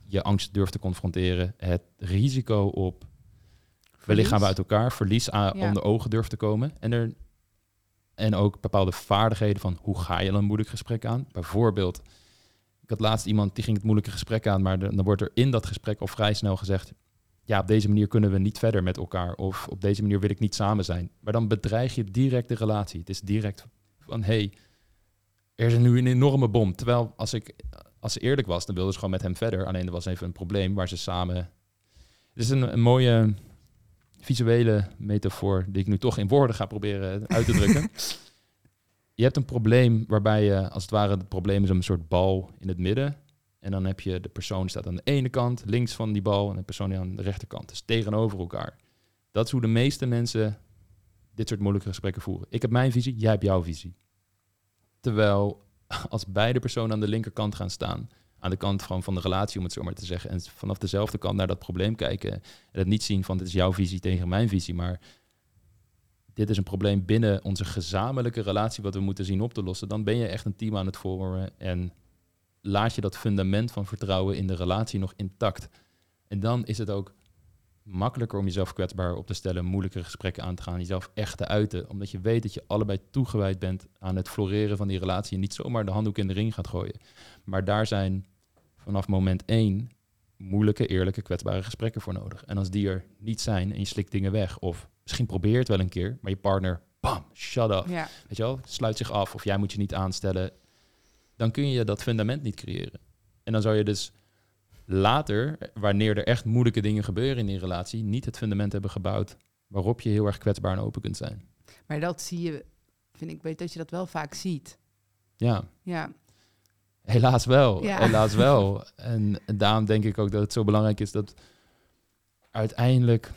Je angst durft te confronteren, het risico op Wellicht gaan we uit elkaar, verlies aan, Ja. onder ogen durft te komen. En, er, en ook bepaalde vaardigheden van hoe ga je een moeilijk gesprek aan. Bijvoorbeeld, ik had laatst iemand die ging het moeilijke gesprek aan, maar de- dan wordt er in dat gesprek al vrij snel gezegd, ja, op deze manier kunnen we niet verder met elkaar. Of op deze manier wil ik niet samen zijn. Maar dan bedreig je direct de relatie. Het is direct van, hey, er is nu een enorme bom. Terwijl als ik, als ze eerlijk was, dan wilde ze gewoon met hem verder. Alleen er was even een probleem waar ze samen... Het is een, een mooie visuele metafoor die ik nu toch in woorden ga proberen uit te drukken. <laughs> je hebt een probleem waarbij je, als het ware, het probleem is een soort bal in het midden. En dan heb je de persoon die staat aan de ene kant, links van die bal, en de persoon die aan de rechterkant. Dus tegenover elkaar. Dat is hoe de meeste mensen dit soort moeilijke gesprekken voeren. Ik heb mijn visie, jij hebt jouw visie. Terwijl als beide personen aan de linkerkant gaan staan, aan de kant van, van de relatie, om het zo maar te zeggen, en vanaf dezelfde kant naar dat probleem kijken, en het niet zien van dit is jouw visie tegen mijn visie, maar dit is een probleem binnen onze gezamenlijke relatie wat we moeten zien op te lossen, dan ben je echt een team aan het vormen en laat je dat fundament van vertrouwen in de relatie nog intact. En dan is het ook makkelijker om jezelf kwetsbaar op te stellen, moeilijke gesprekken aan te gaan, jezelf echt te uiten, omdat je weet dat je allebei toegewijd bent aan het floreren van die relatie en niet zomaar de handdoek in de ring gaat gooien. Maar daar zijn vanaf moment één moeilijke, eerlijke, kwetsbare gesprekken voor nodig. En als die er niet zijn en je slikt dingen weg, of misschien probeer het wel een keer, maar je partner, bam, shut up. Ja. Weet je wel, sluit zich af of jij moet je niet aanstellen. Dan kun je dat fundament niet creëren. En dan zou je dus later, wanneer er echt moeilijke dingen gebeuren in die relatie, niet het fundament hebben gebouwd waarop je heel erg kwetsbaar en open kunt zijn. Maar dat zie je, vind ik, weet dat je dat wel vaak ziet. Ja, Ja, helaas wel. Ja. Helaas wel. En, <laughs> en daarom denk ik ook dat het zo belangrijk is dat uiteindelijk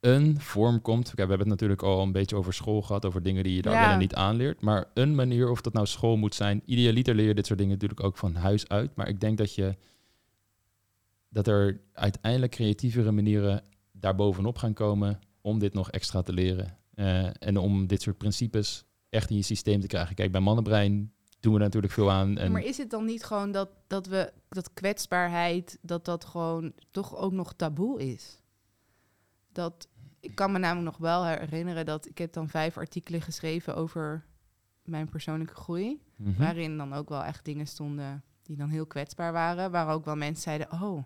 een vorm komt. Kijk, we hebben het natuurlijk al een beetje over school gehad, over dingen die je daar Ja. wel en niet aanleert. Maar een manier, of dat nou school moet zijn, idealiter leer je dit soort dingen natuurlijk ook van huis uit. Maar ik denk dat je dat er uiteindelijk creatievere manieren daarbovenop gaan komen om dit nog extra te leren. Eh, en om dit soort principes echt in je systeem te krijgen. Kijk, bij mannenbrein doen we er natuurlijk veel aan. En maar is het dan niet gewoon dat, dat we, dat kwetsbaarheid, dat dat gewoon toch ook nog taboe is? Dat, ik kan me namelijk nog wel herinneren dat ik heb dan vijf artikelen geschreven over mijn persoonlijke groei. Mhm. Waarin dan ook wel echt dingen stonden die dan heel kwetsbaar waren. Waar ook wel mensen zeiden, oh,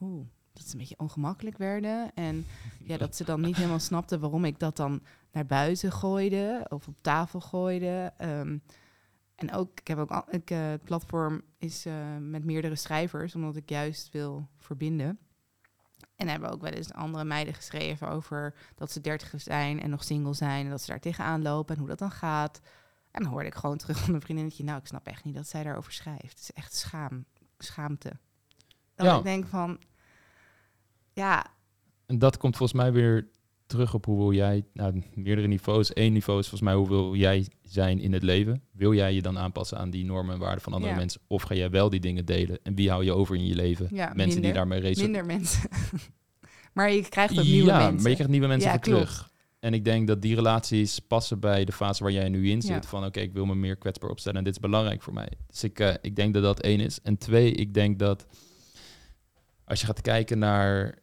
oeh, dat ze een beetje ongemakkelijk werden. En <laughs> ja, dat ze dan niet helemaal snapten waarom ik dat dan naar buiten gooide of op tafel gooide. Ehm, en ook, ik heb ook, al- ik, eh, het platform is eh, met meerdere schrijvers, omdat ik juist wil verbinden. En hebben ook wel eens andere meiden geschreven over dat ze dertig zijn en nog single zijn. En dat ze daar tegenaan lopen en hoe dat dan gaat. En dan hoorde ik gewoon terug van een vriendinnetje, nou, ik snap echt niet dat zij daarover schrijft. Het is echt schaam, schaamte. Dat Ja. ik denk van, ja, En dat komt volgens mij weer terug op hoe wil jij, nou, meerdere niveaus. Eén niveau is volgens mij hoe wil jij zijn in het leven. Wil jij je dan aanpassen aan die normen en waarden van andere Ja. mensen? Of ga jij wel die dingen delen? En wie hou je over in je leven? Ja, mensen die minder. daarmee racen. minder mensen. <laughs> maar je krijgt ook nieuwe ja, mensen. maar je krijgt nieuwe mensen Ja, voor terug. En ik denk dat die relaties passen bij de fase waar jij nu in zit. Ja. Van oké, ik wil me meer kwetsbaar opstellen en dit is belangrijk voor mij. Dus ik, eh, ik denk dat dat één is. En twee, ik denk dat als je gaat kijken naar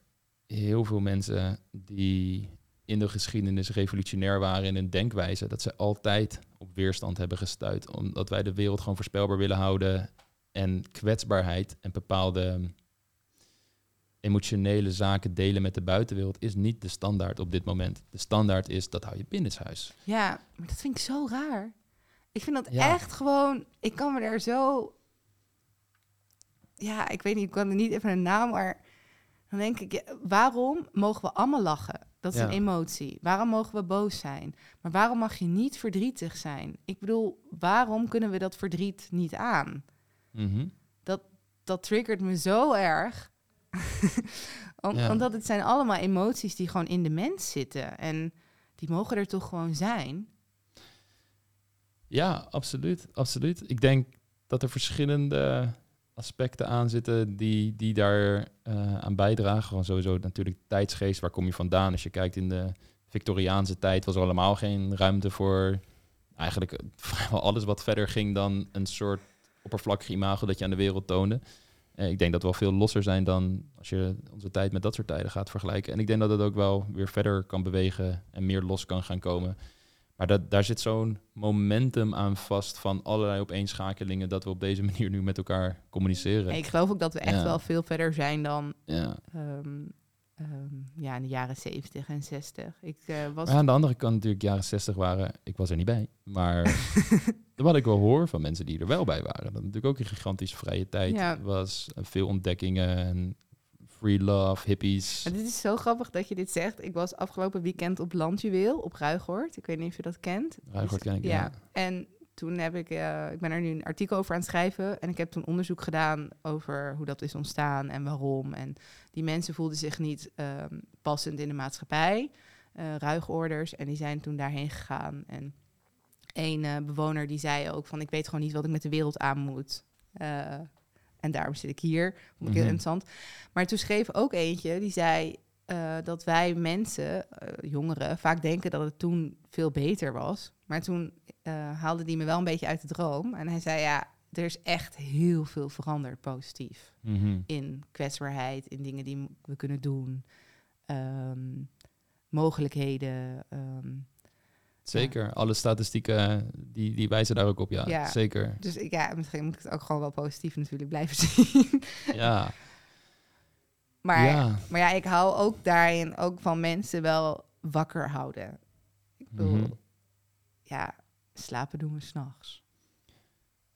heel veel mensen die in de geschiedenis revolutionair waren in hun denkwijze, dat ze altijd op weerstand hebben gestuurd. Omdat wij de wereld gewoon voorspelbaar willen houden. En kwetsbaarheid en bepaalde emotionele zaken delen met de buitenwereld is niet de standaard op dit moment. De standaard is dat hou je binnenshuis. Ja, maar dat vind ik zo raar. Ik vind dat Ja. echt gewoon... Ik kan me daar zo... Ja, ik weet niet, ik kan er niet even een naam, maar... Dan denk ik, ja, waarom mogen we allemaal lachen? Dat is Ja. een emotie. Waarom mogen we boos zijn? Maar waarom mag je niet verdrietig zijn? Ik bedoel, waarom kunnen we dat verdriet niet aan? Mhm. dat triggert me zo erg. <laughs> Om- Ja. Omdat het zijn allemaal emoties die gewoon in de mens zitten. En die mogen er toch gewoon zijn. Ja, absoluut, absoluut. Ik denk dat er verschillende aspecten aan zitten die, die daar eh, aan bijdragen. Gewoon sowieso natuurlijk tijdsgeest, waar kom je vandaan? Als je kijkt in de Victoriaanse tijd was er allemaal geen ruimte voor eigenlijk eh, <laughs> vrijwel alles wat verder ging dan een soort oppervlakkig imago dat je aan de wereld toonde. Eh, ik denk dat we wel veel losser zijn dan als je onze tijd met dat soort tijden gaat vergelijken. En ik denk dat het ook wel weer verder kan bewegen en meer los kan gaan komen. Maar dat, daar zit zo'n momentum aan vast van allerlei opeenschakelingen dat we op deze <laughs> manier nu met elkaar communiceren. Ik geloof ook dat we echt Ja. wel veel verder zijn dan Ja. ehm, ehm, ja, in de jaren 70 en 60. Ik eh, was. Maar aan de andere kant natuurlijk jaren 60 waren, ik was er niet bij, maar <laughs> wat ik wel hoor van mensen die er wel bij waren, dat natuurlijk ook een gigantische vrije tijd Ja. was, veel ontdekkingen en free love, hippies. Dit is zo grappig dat je dit zegt. Ik was afgelopen weekend op Landjuweel op Ruigoord. Ik weet niet of je dat kent. Ruigoord ken ik, ja. ja. En toen heb ik, eh, ik ben er nu een artikel over aan het schrijven. En ik heb toen onderzoek gedaan over hoe dat is ontstaan en waarom. En die mensen voelden zich niet ehm, passend in de maatschappij. ruigoorders. En die zijn toen daarheen gegaan. En een eh, bewoner die zei ook van... ik weet gewoon niet wat ik met de wereld aan moet. En daarom zit ik hier. Vond ik heel Mhm. interessant. Maar toen schreef ook eentje, die zei... eh, dat wij mensen, eh, jongeren, vaak denken dat het toen veel beter was. Maar toen eh, haalde die me wel een beetje uit de droom. En hij zei, ja, er is echt heel veel veranderd positief. Mhm. In kwetsbaarheid, in dingen die we kunnen doen. ehm, mogelijkheden. ehm. Zeker, alle statistieken die, die wijzen daar ook op, ja, Ja. zeker. dus ik, ja, misschien moet ik het ook gewoon wel positief natuurlijk blijven <laughs> zien. Ja, maar, ja. maar ja, ik hou ook daarin ook van mensen wel wakker houden. Ik bedoel, Mhm. ja, slapen doen we s'nachts.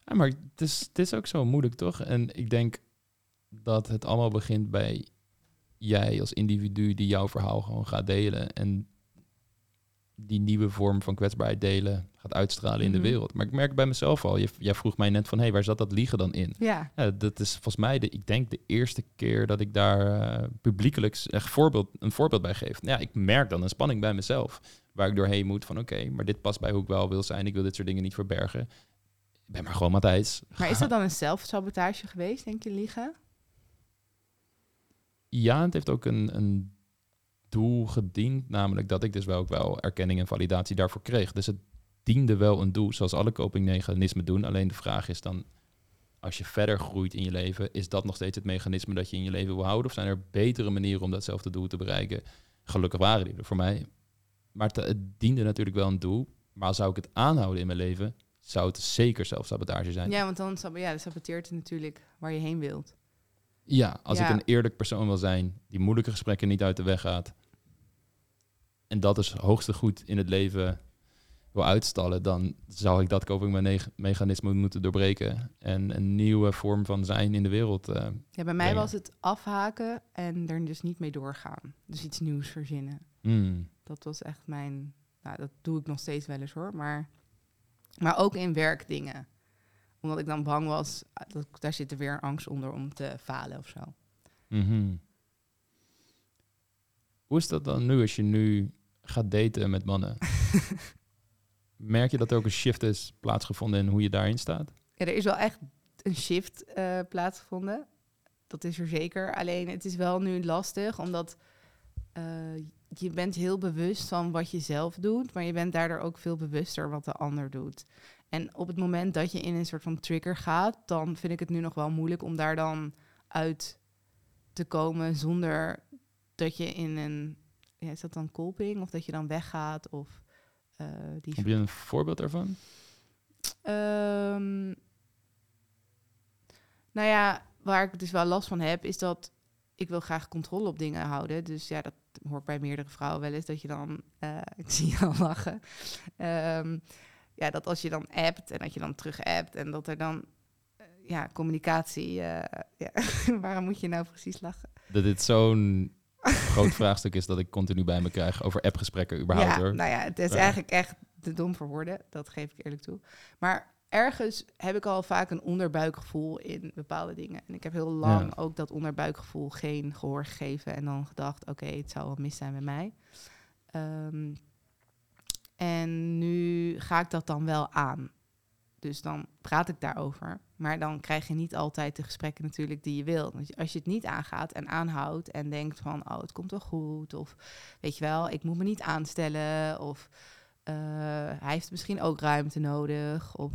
Ja, maar het is, het is ook zo moeilijk, toch? En ik denk dat het allemaal begint bij jij als individu die jouw verhaal gewoon gaat delen. En die nieuwe vorm van kwetsbaarheid delen gaat uitstralen in de Mhm. wereld. Maar ik merk bij mezelf al, je, jij vroeg mij net van, hé, hey, waar zat dat liegen dan in? Ja, Ja, dat is volgens mij, de, ik denk, de eerste keer dat ik daar eh, publiekelijk echt voorbeeld, een voorbeeld bij geef. Ja, ik merk dan een spanning bij mezelf, waar ik doorheen moet van, oké, maar dit past bij hoe ik wel wil zijn. Ik wil dit soort dingen niet verbergen. Ik ben maar gewoon Matthijs. maar is dat <laughs> dan een zelfsabotage geweest, denk je, liegen? Ja, het heeft ook een, een doel gediend, namelijk dat ik dus wel ook wel erkenning en validatie daarvoor kreeg. Dus het diende wel een doel, zoals alle copingmechanismen doen. Alleen de vraag is dan, als je verder groeit in je leven, is dat nog steeds het mechanisme dat je in je leven wil houden? Of zijn er betere manieren om datzelfde doel te bereiken? Gelukkig waren die er voor mij. Maar het, het diende natuurlijk wel een doel. Maar zou ik het aanhouden in mijn leven, zou het zeker zelfsabotage zijn. Ja, want dan sab- ja, saboteert het natuurlijk waar je heen wilt. Ja, als Ja. ik een eerlijk persoon wil zijn, die moeilijke gesprekken niet uit de weg gaat. En dat is het hoogste goed in het leven wil uitstallen, dan zou ik dat copingmechanisme moeten doorbreken. En een nieuwe vorm van zijn in de wereld. eh, Ja, bij mij brengen. was het afhaken en er dus niet mee doorgaan. Dus iets nieuws verzinnen. mm, Dat was echt mijn... Nou, dat doe ik nog steeds wel eens hoor. Maar, maar ook in werkdingen. Omdat ik dan bang was, ah, dat, daar zit er weer angst onder om te falen of zo. mhm. Hoe is dat dan nu als je nu gaat daten met mannen? <laughs> Merk je dat er ook een shift is plaatsgevonden in hoe je daarin staat? Ja, er is wel echt een shift eh, plaatsgevonden. Dat is er zeker. Alleen het is wel nu lastig, omdat eh, je bent heel bewust van wat je zelf doet, maar je bent daardoor ook veel bewuster wat de ander doet. En op het moment dat je in een soort van trigger gaat, dan vind ik het nu nog wel moeilijk om daar dan uit te komen zonder dat je in een, ja, is dat dan kolping of dat je dan weggaat of eh, die Heb je een voorbeeld daarvan? Ehm, nou ja, waar ik dus wel last van heb, is dat ik wil graag controle op dingen houden. Dus ja, dat hoor ik bij meerdere vrouwen wel eens, dat je dan, eh, <laughs> ik zie je al lachen, Ehm, ja, dat als je dan appt en dat je dan terug appt en dat er dan, eh, ja, communicatie, eh, ja, <laughs> waarom moet je nou precies lachen? Dat dit zo'n <laughs> groot vraagstuk is dat ik continu bij me krijg over appgesprekken überhaupt ja, hoor. nou ja, het is eigenlijk echt te dom voor woorden. Dat geef ik eerlijk toe. Maar ergens heb ik al vaak een onderbuikgevoel in bepaalde dingen. En ik heb heel lang Ja. ook dat onderbuikgevoel geen gehoor gegeven. En dan gedacht, oké, het zou wel mis zijn met mij. Ehm, en nu ga ik dat dan wel aan. Dus dan praat ik daarover. Maar dan krijg je niet altijd de gesprekken natuurlijk die je wil. Als je het niet aangaat en aanhoudt en denkt van... oh, het komt wel goed. Of weet je wel, ik moet me niet aanstellen. Of eh, hij heeft misschien ook ruimte nodig. Of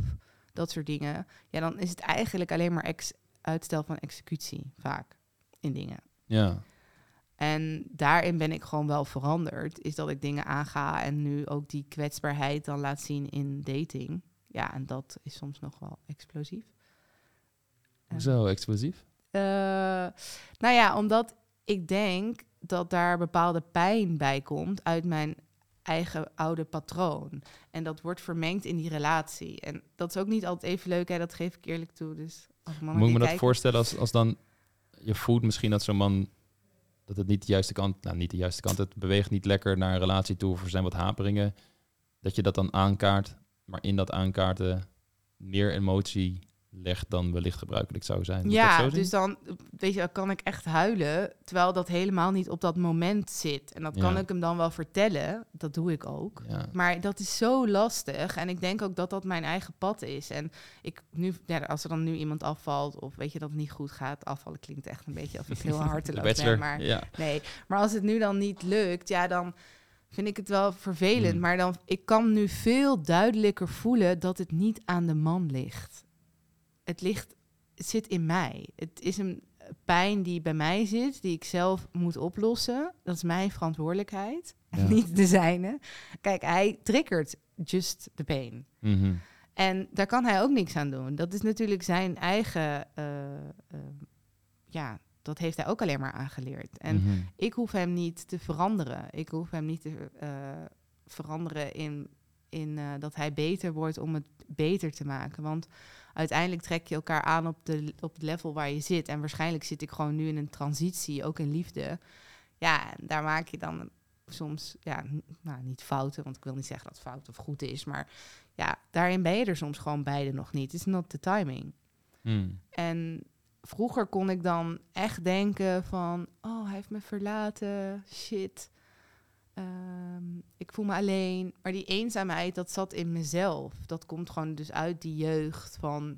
dat soort dingen. Ja, dan is het eigenlijk alleen maar ex uitstel van executie vaak in dingen. Ja. En daarin ben ik gewoon wel veranderd. Is dat ik dingen aanga en nu ook die kwetsbaarheid dan laat zien in dating. Ja, en dat is soms nog wel explosief. Zo explosief? Uh, nou ja, omdat ik denk dat daar bepaalde pijn bij komt uit mijn eigen oude patroon. En dat wordt vermengd in die relatie. En dat is ook niet altijd even leuk, hè? dat geef ik eerlijk toe. Dus als Moet ik me dat voorstellen als, als dan je voelt misschien dat zo'n man dat het niet de juiste kant, nou niet de juiste kant, het beweegt niet lekker naar een relatie toe of er zijn wat haperingen, dat je dat dan aankaart, maar in dat aankaarten meer emotie legt dan wellicht gebruikelijk zou zijn. ja, dus dan weet je, kan ik echt huilen, terwijl dat helemaal niet op dat moment zit. En dat kan ik hem dan wel vertellen, dat doe ik ook. Ja. Maar dat is zo lastig en ik denk ook dat dat mijn eigen pad is. En ik nu, ja, als er dan nu iemand afvalt of weet je dat het niet goed gaat, afvallen klinkt echt een beetje alsof ik heel <laughs> harteloos ben. Maar nee, maar als het nu dan niet lukt, ja dan vind ik het wel vervelend. Hmm. Maar dan, ik kan nu veel duidelijker voelen dat het niet aan de man ligt het ligt, het zit in mij. Het is een pijn die bij mij zit, die ik zelf moet oplossen. Dat is mijn verantwoordelijkheid, niet de zijne. Kijk, hij triggert just the pain. Mhm. En daar kan hij ook niks aan doen. Dat is natuurlijk zijn eigen, uh, uh, ja, dat heeft hij ook alleen maar aangeleerd. En mhm. ik hoef hem niet te veranderen. Ik hoef hem niet te uh, veranderen in, in dat hij beter wordt om het beter te maken. Want uiteindelijk trek je elkaar aan op, de, op het level waar je zit. En waarschijnlijk zit ik gewoon nu in een transitie, ook in liefde. Ja, daar maak je dan soms, ja, nou, niet fouten, want ik wil niet zeggen dat fout of goed is, maar ja, daarin ben je er soms gewoon beide nog niet. Het is not the timing. Hmm. En vroeger kon ik dan echt denken van, oh, hij heeft me verlaten, shit. Ehm, ik voel me alleen. Maar die eenzaamheid, dat zat in mezelf. Dat komt gewoon dus uit die jeugd van...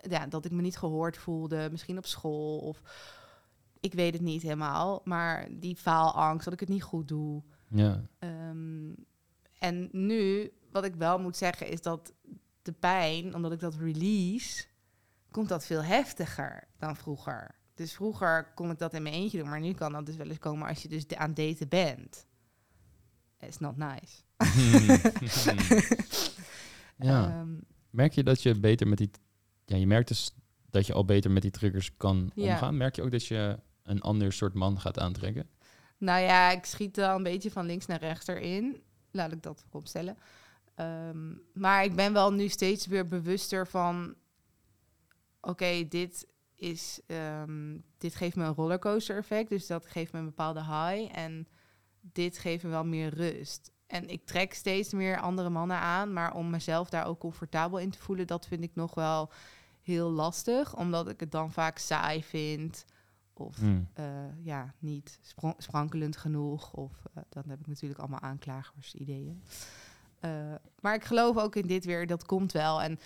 Ja, dat ik me niet gehoord voelde, misschien op school of... Ik weet het niet helemaal, maar die faalangst, dat ik het niet goed doe. Ja. Ehm, en nu, wat ik wel moet zeggen, is dat de pijn, omdat ik dat release, komt dat veel heftiger dan vroeger. Dus vroeger kon ik dat in mijn eentje doen, maar nu kan dat dus wel eens komen als je dus aan daten bent it's not nice. <laughs> ja. Ehm, Merk je dat je beter met die... Ja, je merkt dus dat je al beter met die triggers kan omgaan. Merk je ook dat je een ander soort man gaat aantrekken? Nou ja, ik schiet wel een beetje van links naar rechts erin. Laat ik dat opstellen. Um, maar ik ben wel nu steeds weer bewuster van... Oké, dit is... Ehm, dit geeft me een rollercoaster effect. Dus dat geeft me een bepaalde high. En dit geeft me wel meer rust. En ik trek steeds meer andere mannen aan, maar om mezelf daar ook comfortabel in te voelen, dat vind ik nog wel heel lastig, omdat ik het dan vaak saai vind of hmm. eh, ja, niet sprankelend genoeg. Of uh, dan heb ik natuurlijk allemaal aanklagers, ideeën. Uh, maar ik geloof ook in dit weer, dat komt wel. En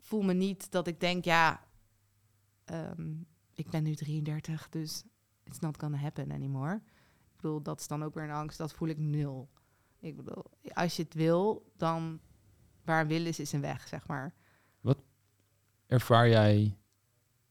voel me niet dat ik denk, ja, um, ik ben nu 33, dus it's not gonna happen anymore bedoel, dat is dan ook weer een angst, dat voel ik nul. Ik bedoel, als je het wil, dan waar wil is, is een weg, zeg maar. Wat ervaar jij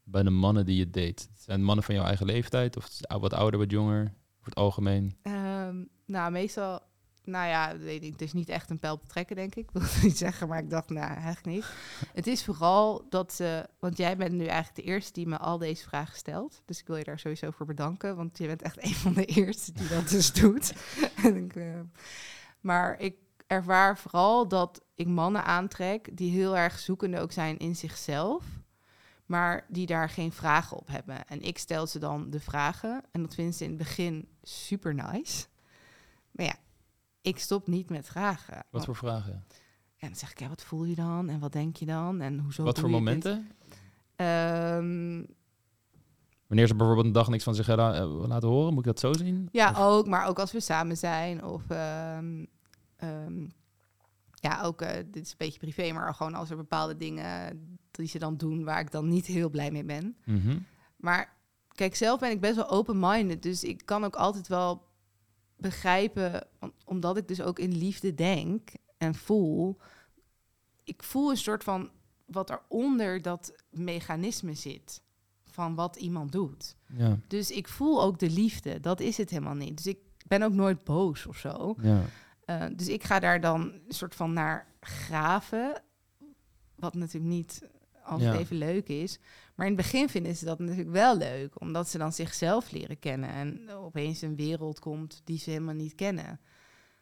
bij de mannen die je date? Zijn mannen van jouw eigen leeftijd of wat ouder, wat jonger, voor het algemeen? Um, nou, meestal nou ja, weet het is niet echt een pijl te trekken, denk ik. <laughs> Ik wil niet zeggen, maar ik dacht, nou, eigenlijk niet. Het is vooral dat ze... Want jij bent nu eigenlijk de eerste die me al deze vragen stelt. Dus ik wil je daar sowieso voor bedanken. Want je bent echt <laughs> een van de eerste die dat dus doet. <laughs> uh, maar ik ervaar vooral dat ik mannen aantrek... die heel erg zoekende ook zijn in zichzelf... maar die daar geen vragen op hebben. En ik stel ze dan de vragen. En dat vinden ze in het begin super nice... Maar ja, ik stop niet met vragen. Wat voor vragen? En dan zeg ik, ja, wat voel je dan? En wat denk je dan? En hoezo Wat voor momenten? Um, Wanneer ze bijvoorbeeld een dag niks van zich uh, laten horen, moet ik dat zo zien? Ja, ook. Maar ook als we samen zijn. Of um, um, ja, ook, uh, dit is een beetje privé, maar gewoon als er bepaalde dingen die ze dan doen waar ik dan niet heel blij mee ben. Mm -hmm. Maar kijk, zelf ben ik best wel open-minded. Dus ik kan ook altijd wel begrijpen, omdat ik dus ook in liefde denk en voel. Ik voel een soort van wat eronder dat mechanisme zit. van wat iemand doet. Ja. Dus ik voel ook de liefde. Dat is het helemaal niet. Dus ik ben ook nooit boos of zo. Ja. Uh, dus ik ga daar dan een soort van naar graven. Wat natuurlijk niet altijd Ja. even leuk is. Maar in het begin vinden ze dat natuurlijk wel leuk. Omdat ze dan zichzelf leren kennen. En opeens een wereld komt die ze helemaal niet kennen.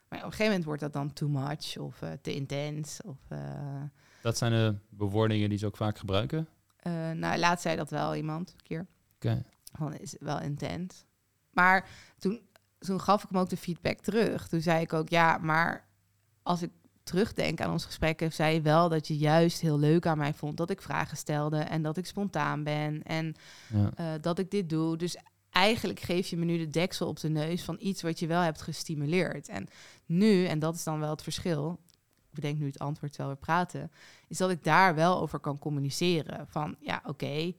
Maar op een gegeven moment wordt dat dan too much. Of eh, te intens. Of, eh, Dat zijn de bewoordingen die ze ook vaak gebruiken. eh, nou, laat zei dat wel iemand een keer. Oké. Van is wel intens. Maar toen, toen gaf ik hem ook de feedback terug. Toen zei ik ook, ja, maar als ik terugdenk aan ons gesprek, zei je wel dat je juist heel leuk aan mij vond dat ik vragen stelde en dat ik spontaan ben en Ja. eh, dat ik dit doe. Dus eigenlijk geef je me nu de deksel op de neus van iets wat je wel hebt gestimuleerd. En nu, en dat is dan wel het verschil, ik bedenk nu het antwoord terwijl we praten, is dat ik daar wel over kan communiceren. Van ja, oké,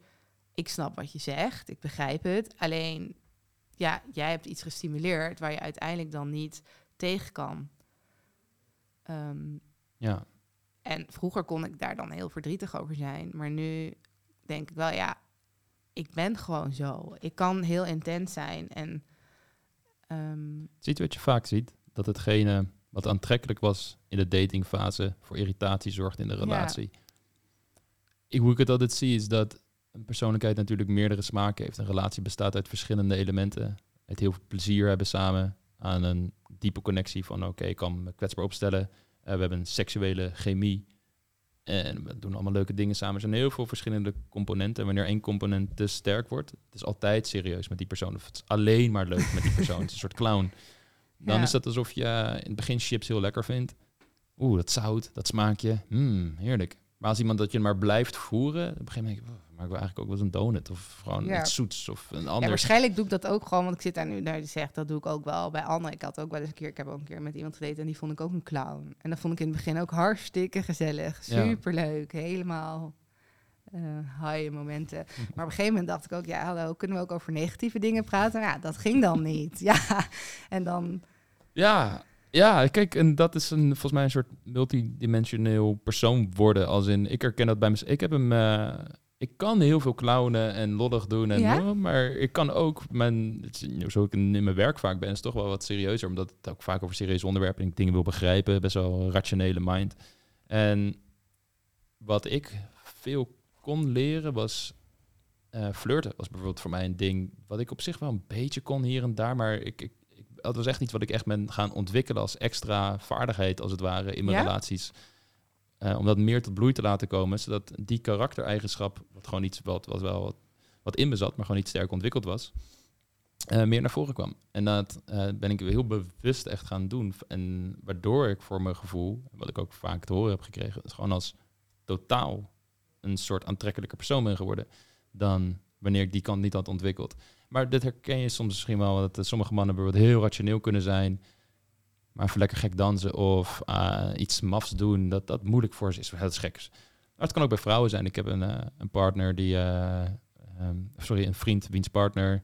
ik snap wat je zegt, ik begrijp het. Alleen, ja, jij hebt iets gestimuleerd waar je uiteindelijk dan niet tegen kan. Ehm, ja. en vroeger kon ik daar dan heel verdrietig over zijn. Maar nu denk ik wel, ja, ik ben gewoon zo. Ik kan heel intens zijn. En ehm, Ziet wat je vaak ziet? Dat hetgene wat aantrekkelijk was in de datingfase voor irritatie zorgt in de Ja. relatie. Ik, hoe ik het altijd zie is dat een persoonlijkheid natuurlijk meerdere smaken heeft. Een relatie bestaat uit verschillende elementen. Het heel veel plezier hebben samen aan een diepe connectie van oké, ik kan me kwetsbaar opstellen. Eh, we hebben een seksuele chemie. En we doen allemaal leuke dingen samen. Er zijn heel veel verschillende componenten. En wanneer één component te sterk wordt, het is altijd serieus met die persoon. Of het is alleen maar leuk met die persoon. het is een soort clown. Dan Ja. is dat alsof je in het begin chips heel lekker vindt. Oeh, dat zout, dat smaakje. Hmm, heerlijk. Maar als iemand dat je maar blijft voeren, op een gegeven moment denk je, "Oh, ik wil eigenlijk ook wel eens een donut. Of gewoon Ja. iets zoets of een ja, ander. waarschijnlijk doe ik dat ook gewoon, want ik zit daar nu naar zegt, dat doe ik ook wel bij anderen. Ik had ook wel eens een keer, ik heb ook een keer met iemand gedate en die vond ik ook een clown. En dat vond ik in het begin ook hartstikke gezellig, Ja. superleuk, helemaal eh high momenten. <laughs> Maar op een gegeven moment dacht ik ook, ja, hallo, kunnen we ook over negatieve dingen praten? Ja, dat ging dan niet. <laughs> Ja, en dan, Ja, ja, kijk, en dat is een, volgens mij een soort multidimensioneel persoon worden. Als in, ik herken dat bij mezelf. Ik heb hem, eh, ik kan heel veel clownen en lollig doen. En, Ja? oh, maar ik kan ook, mijn, is- zo ik in mijn werk vaak ben, is toch wel wat serieuzer. Omdat het ook vaak over serieuze onderwerpen en ik dingen wil begrijpen. Best wel een rationele mind. En wat ik veel kon leren was eh, flirten. Was bijvoorbeeld voor mij een ding wat ik op zich wel een beetje kon hier en daar. Maar ik, ik, het was echt iets wat ik echt ben gaan ontwikkelen als extra vaardigheid, als het ware, in mijn Ja? relaties. Eh, om dat meer tot bloei te laten komen, zodat die karaktereigenschap, wat gewoon iets wat, wat wel wat, wat in me zat, maar gewoon niet sterk ontwikkeld was, eh, meer naar voren kwam. En dat eh, ben ik heel bewust echt gaan doen. En waardoor ik voor mijn gevoel, wat ik ook vaak te horen heb gekregen, is gewoon als totaal een soort aantrekkelijke persoon ben geworden dan wanneer ik die kant niet had ontwikkeld. Maar dit herken je soms misschien wel, dat eh, sommige mannen bijvoorbeeld heel rationeel kunnen zijn, maar even lekker gek dansen of ah, iets mafs doen, dat dat moeilijk voor ze is. Dat is gek. Maar het kan ook bij vrouwen zijn. Ik heb een, eh, een partner die, eh, ehm, sorry, een vriend wiens partner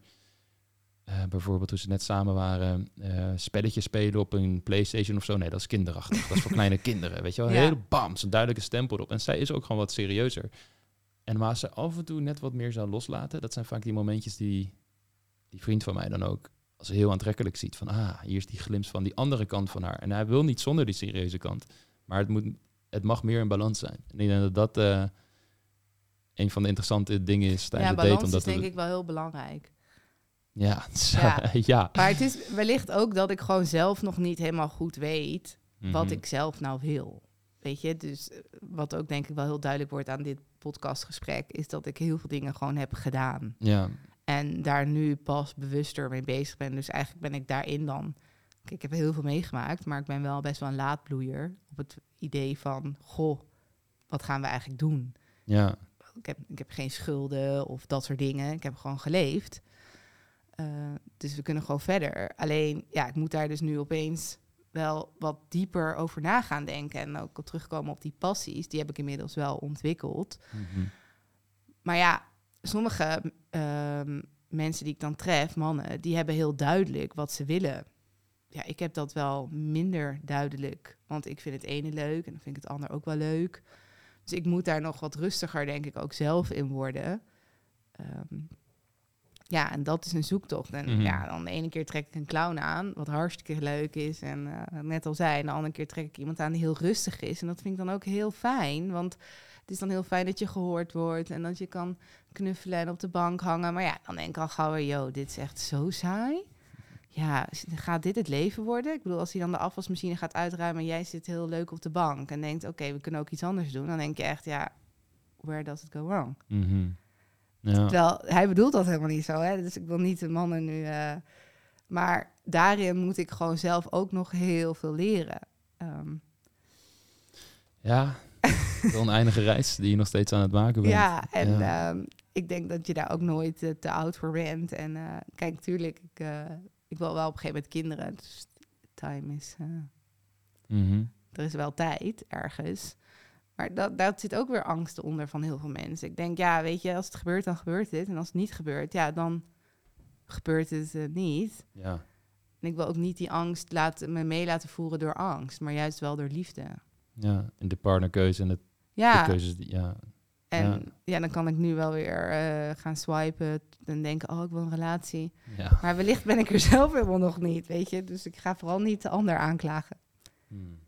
eh, bijvoorbeeld toen ze net samen waren, eh spelletjes spelen op een PlayStation of zo. Nee, dat is kinderachtig. dat is voor <laughs> kleine kinderen, weet je wel. Ja. Hele bam, zo'n duidelijke stempel erop. En zij is ook gewoon wat serieuzer. En waar ze af en toe net wat meer zou loslaten, dat zijn vaak die momentjes die die vriend van mij dan ook als heel aantrekkelijk ziet. Van, ah, hier is die glimp van die andere kant van haar. En hij wil niet zonder die serieuze kant. Maar het, moet, het mag meer in balans zijn. En ik denk dat dat eh, een van de interessante dingen is tijdens ja, het balans Omdat is denk we- ik wel heel belangrijk. Ja, <laughs> Ja. ja. Maar het is wellicht ook dat ik gewoon zelf nog niet helemaal goed weet wat Mhm. ik zelf nou wil. Weet je, dus eh, wat ook denk ik wel heel duidelijk wordt aan dit podcastgesprek, is dat ik heel veel dingen gewoon heb gedaan. Ja, En daar nu pas bewuster mee bezig ben. Dus eigenlijk ben ik daarin dan. Kijk, ik heb heel veel meegemaakt, maar ik ben wel best wel een laadbloeier op het idee van, goh, wat gaan we eigenlijk doen? ja, Ik heb, ik heb geen schulden of dat soort dingen. Ik heb gewoon geleefd. Eh, dus we kunnen gewoon verder. Alleen, ja, ik moet daar dus nu opeens wel wat dieper over na gaan denken. En ook terugkomen op die passies. Die heb ik inmiddels wel ontwikkeld. Mhm. Maar ja, sommige ehm, mensen die ik dan tref, mannen, die hebben heel duidelijk wat ze willen. Ja, ik heb dat wel minder duidelijk. Want ik vind het ene leuk en dan vind ik het ander ook wel leuk. Dus ik moet daar nog wat rustiger, denk ik, ook zelf in worden. ehm, ja, en dat is een zoektocht. En Mhm. ja, dan de ene keer trek ik een clown aan, wat hartstikke leuk is. En eh, net al zei, en de andere keer trek ik iemand aan die heel rustig is. En dat vind ik dan ook heel fijn, want het is dan heel fijn dat je gehoord wordt en dat je kan knuffelen en op de bank hangen. Maar ja, dan denk ik al gauw weer, yo, dit is echt zo saai. Ja, gaat dit het leven worden? Ik bedoel, als hij dan de afwasmachine gaat uitruimen en jij zit heel leuk op de bank en denkt, oké, we kunnen ook iets anders doen. Dan denk je echt, ja, where does it go wrong? Ja. Terwijl hij bedoelt dat helemaal niet zo, hè? Dus ik wil niet de mannen nu. eh, maar daarin moet ik gewoon zelf ook nog heel veel leren. Ehm, ja, wel een eindige reis die je nog steeds aan het maken bent. ja, en Ja. ehm, ik denk dat je daar ook nooit eh, te oud voor bent. En eh, kijk, tuurlijk, ik, eh, ik wil wel op een gegeven moment kinderen. Dus time is. Mhm. er is wel tijd ergens. Maar dat, daar zit ook weer angst onder van heel veel mensen. Ik denk, ja, weet je, als het gebeurt, dan gebeurt het. En als het niet gebeurt, ja, dan gebeurt het niet. Ja. En ik wil ook niet die angst laten, me mee laten voeren door angst, maar juist wel door liefde. ja, en de partnerkeuze en de, de Ja, keuzes die, ja. En ja. ja. dan kan ik nu wel weer eh, gaan swipen en denken, oh, ik wil een relatie. ja. Maar wellicht ben ik er <laughs> zelf helemaal nog niet, weet je. Dus ik ga vooral niet de ander aanklagen. Hmm.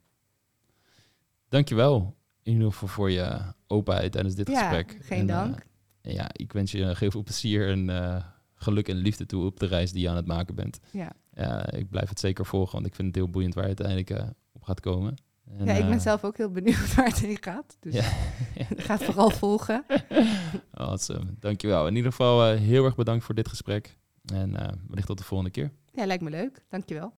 Dankjewel in ieder geval voor je openheid tijdens dit Ja, gesprek. geen En, eh, dank. ja, ik wens je heel veel plezier en eh, geluk en liefde toe op de reis die je aan het maken bent. Ja. Ik blijf het zeker volgen, want ik vind het heel boeiend waar je uiteindelijk op gaat komen. En, ja, ik ben eh, zelf ook heel benieuwd <laughs> waar het heen gaat. Dus Ja. ga <laughs> het vooral volgen. <laughs> Awesome. Dankjewel. In ieder geval eh, heel erg bedankt voor dit gesprek. En eh wellicht tot de volgende keer. Ja, lijkt me leuk. Dankjewel.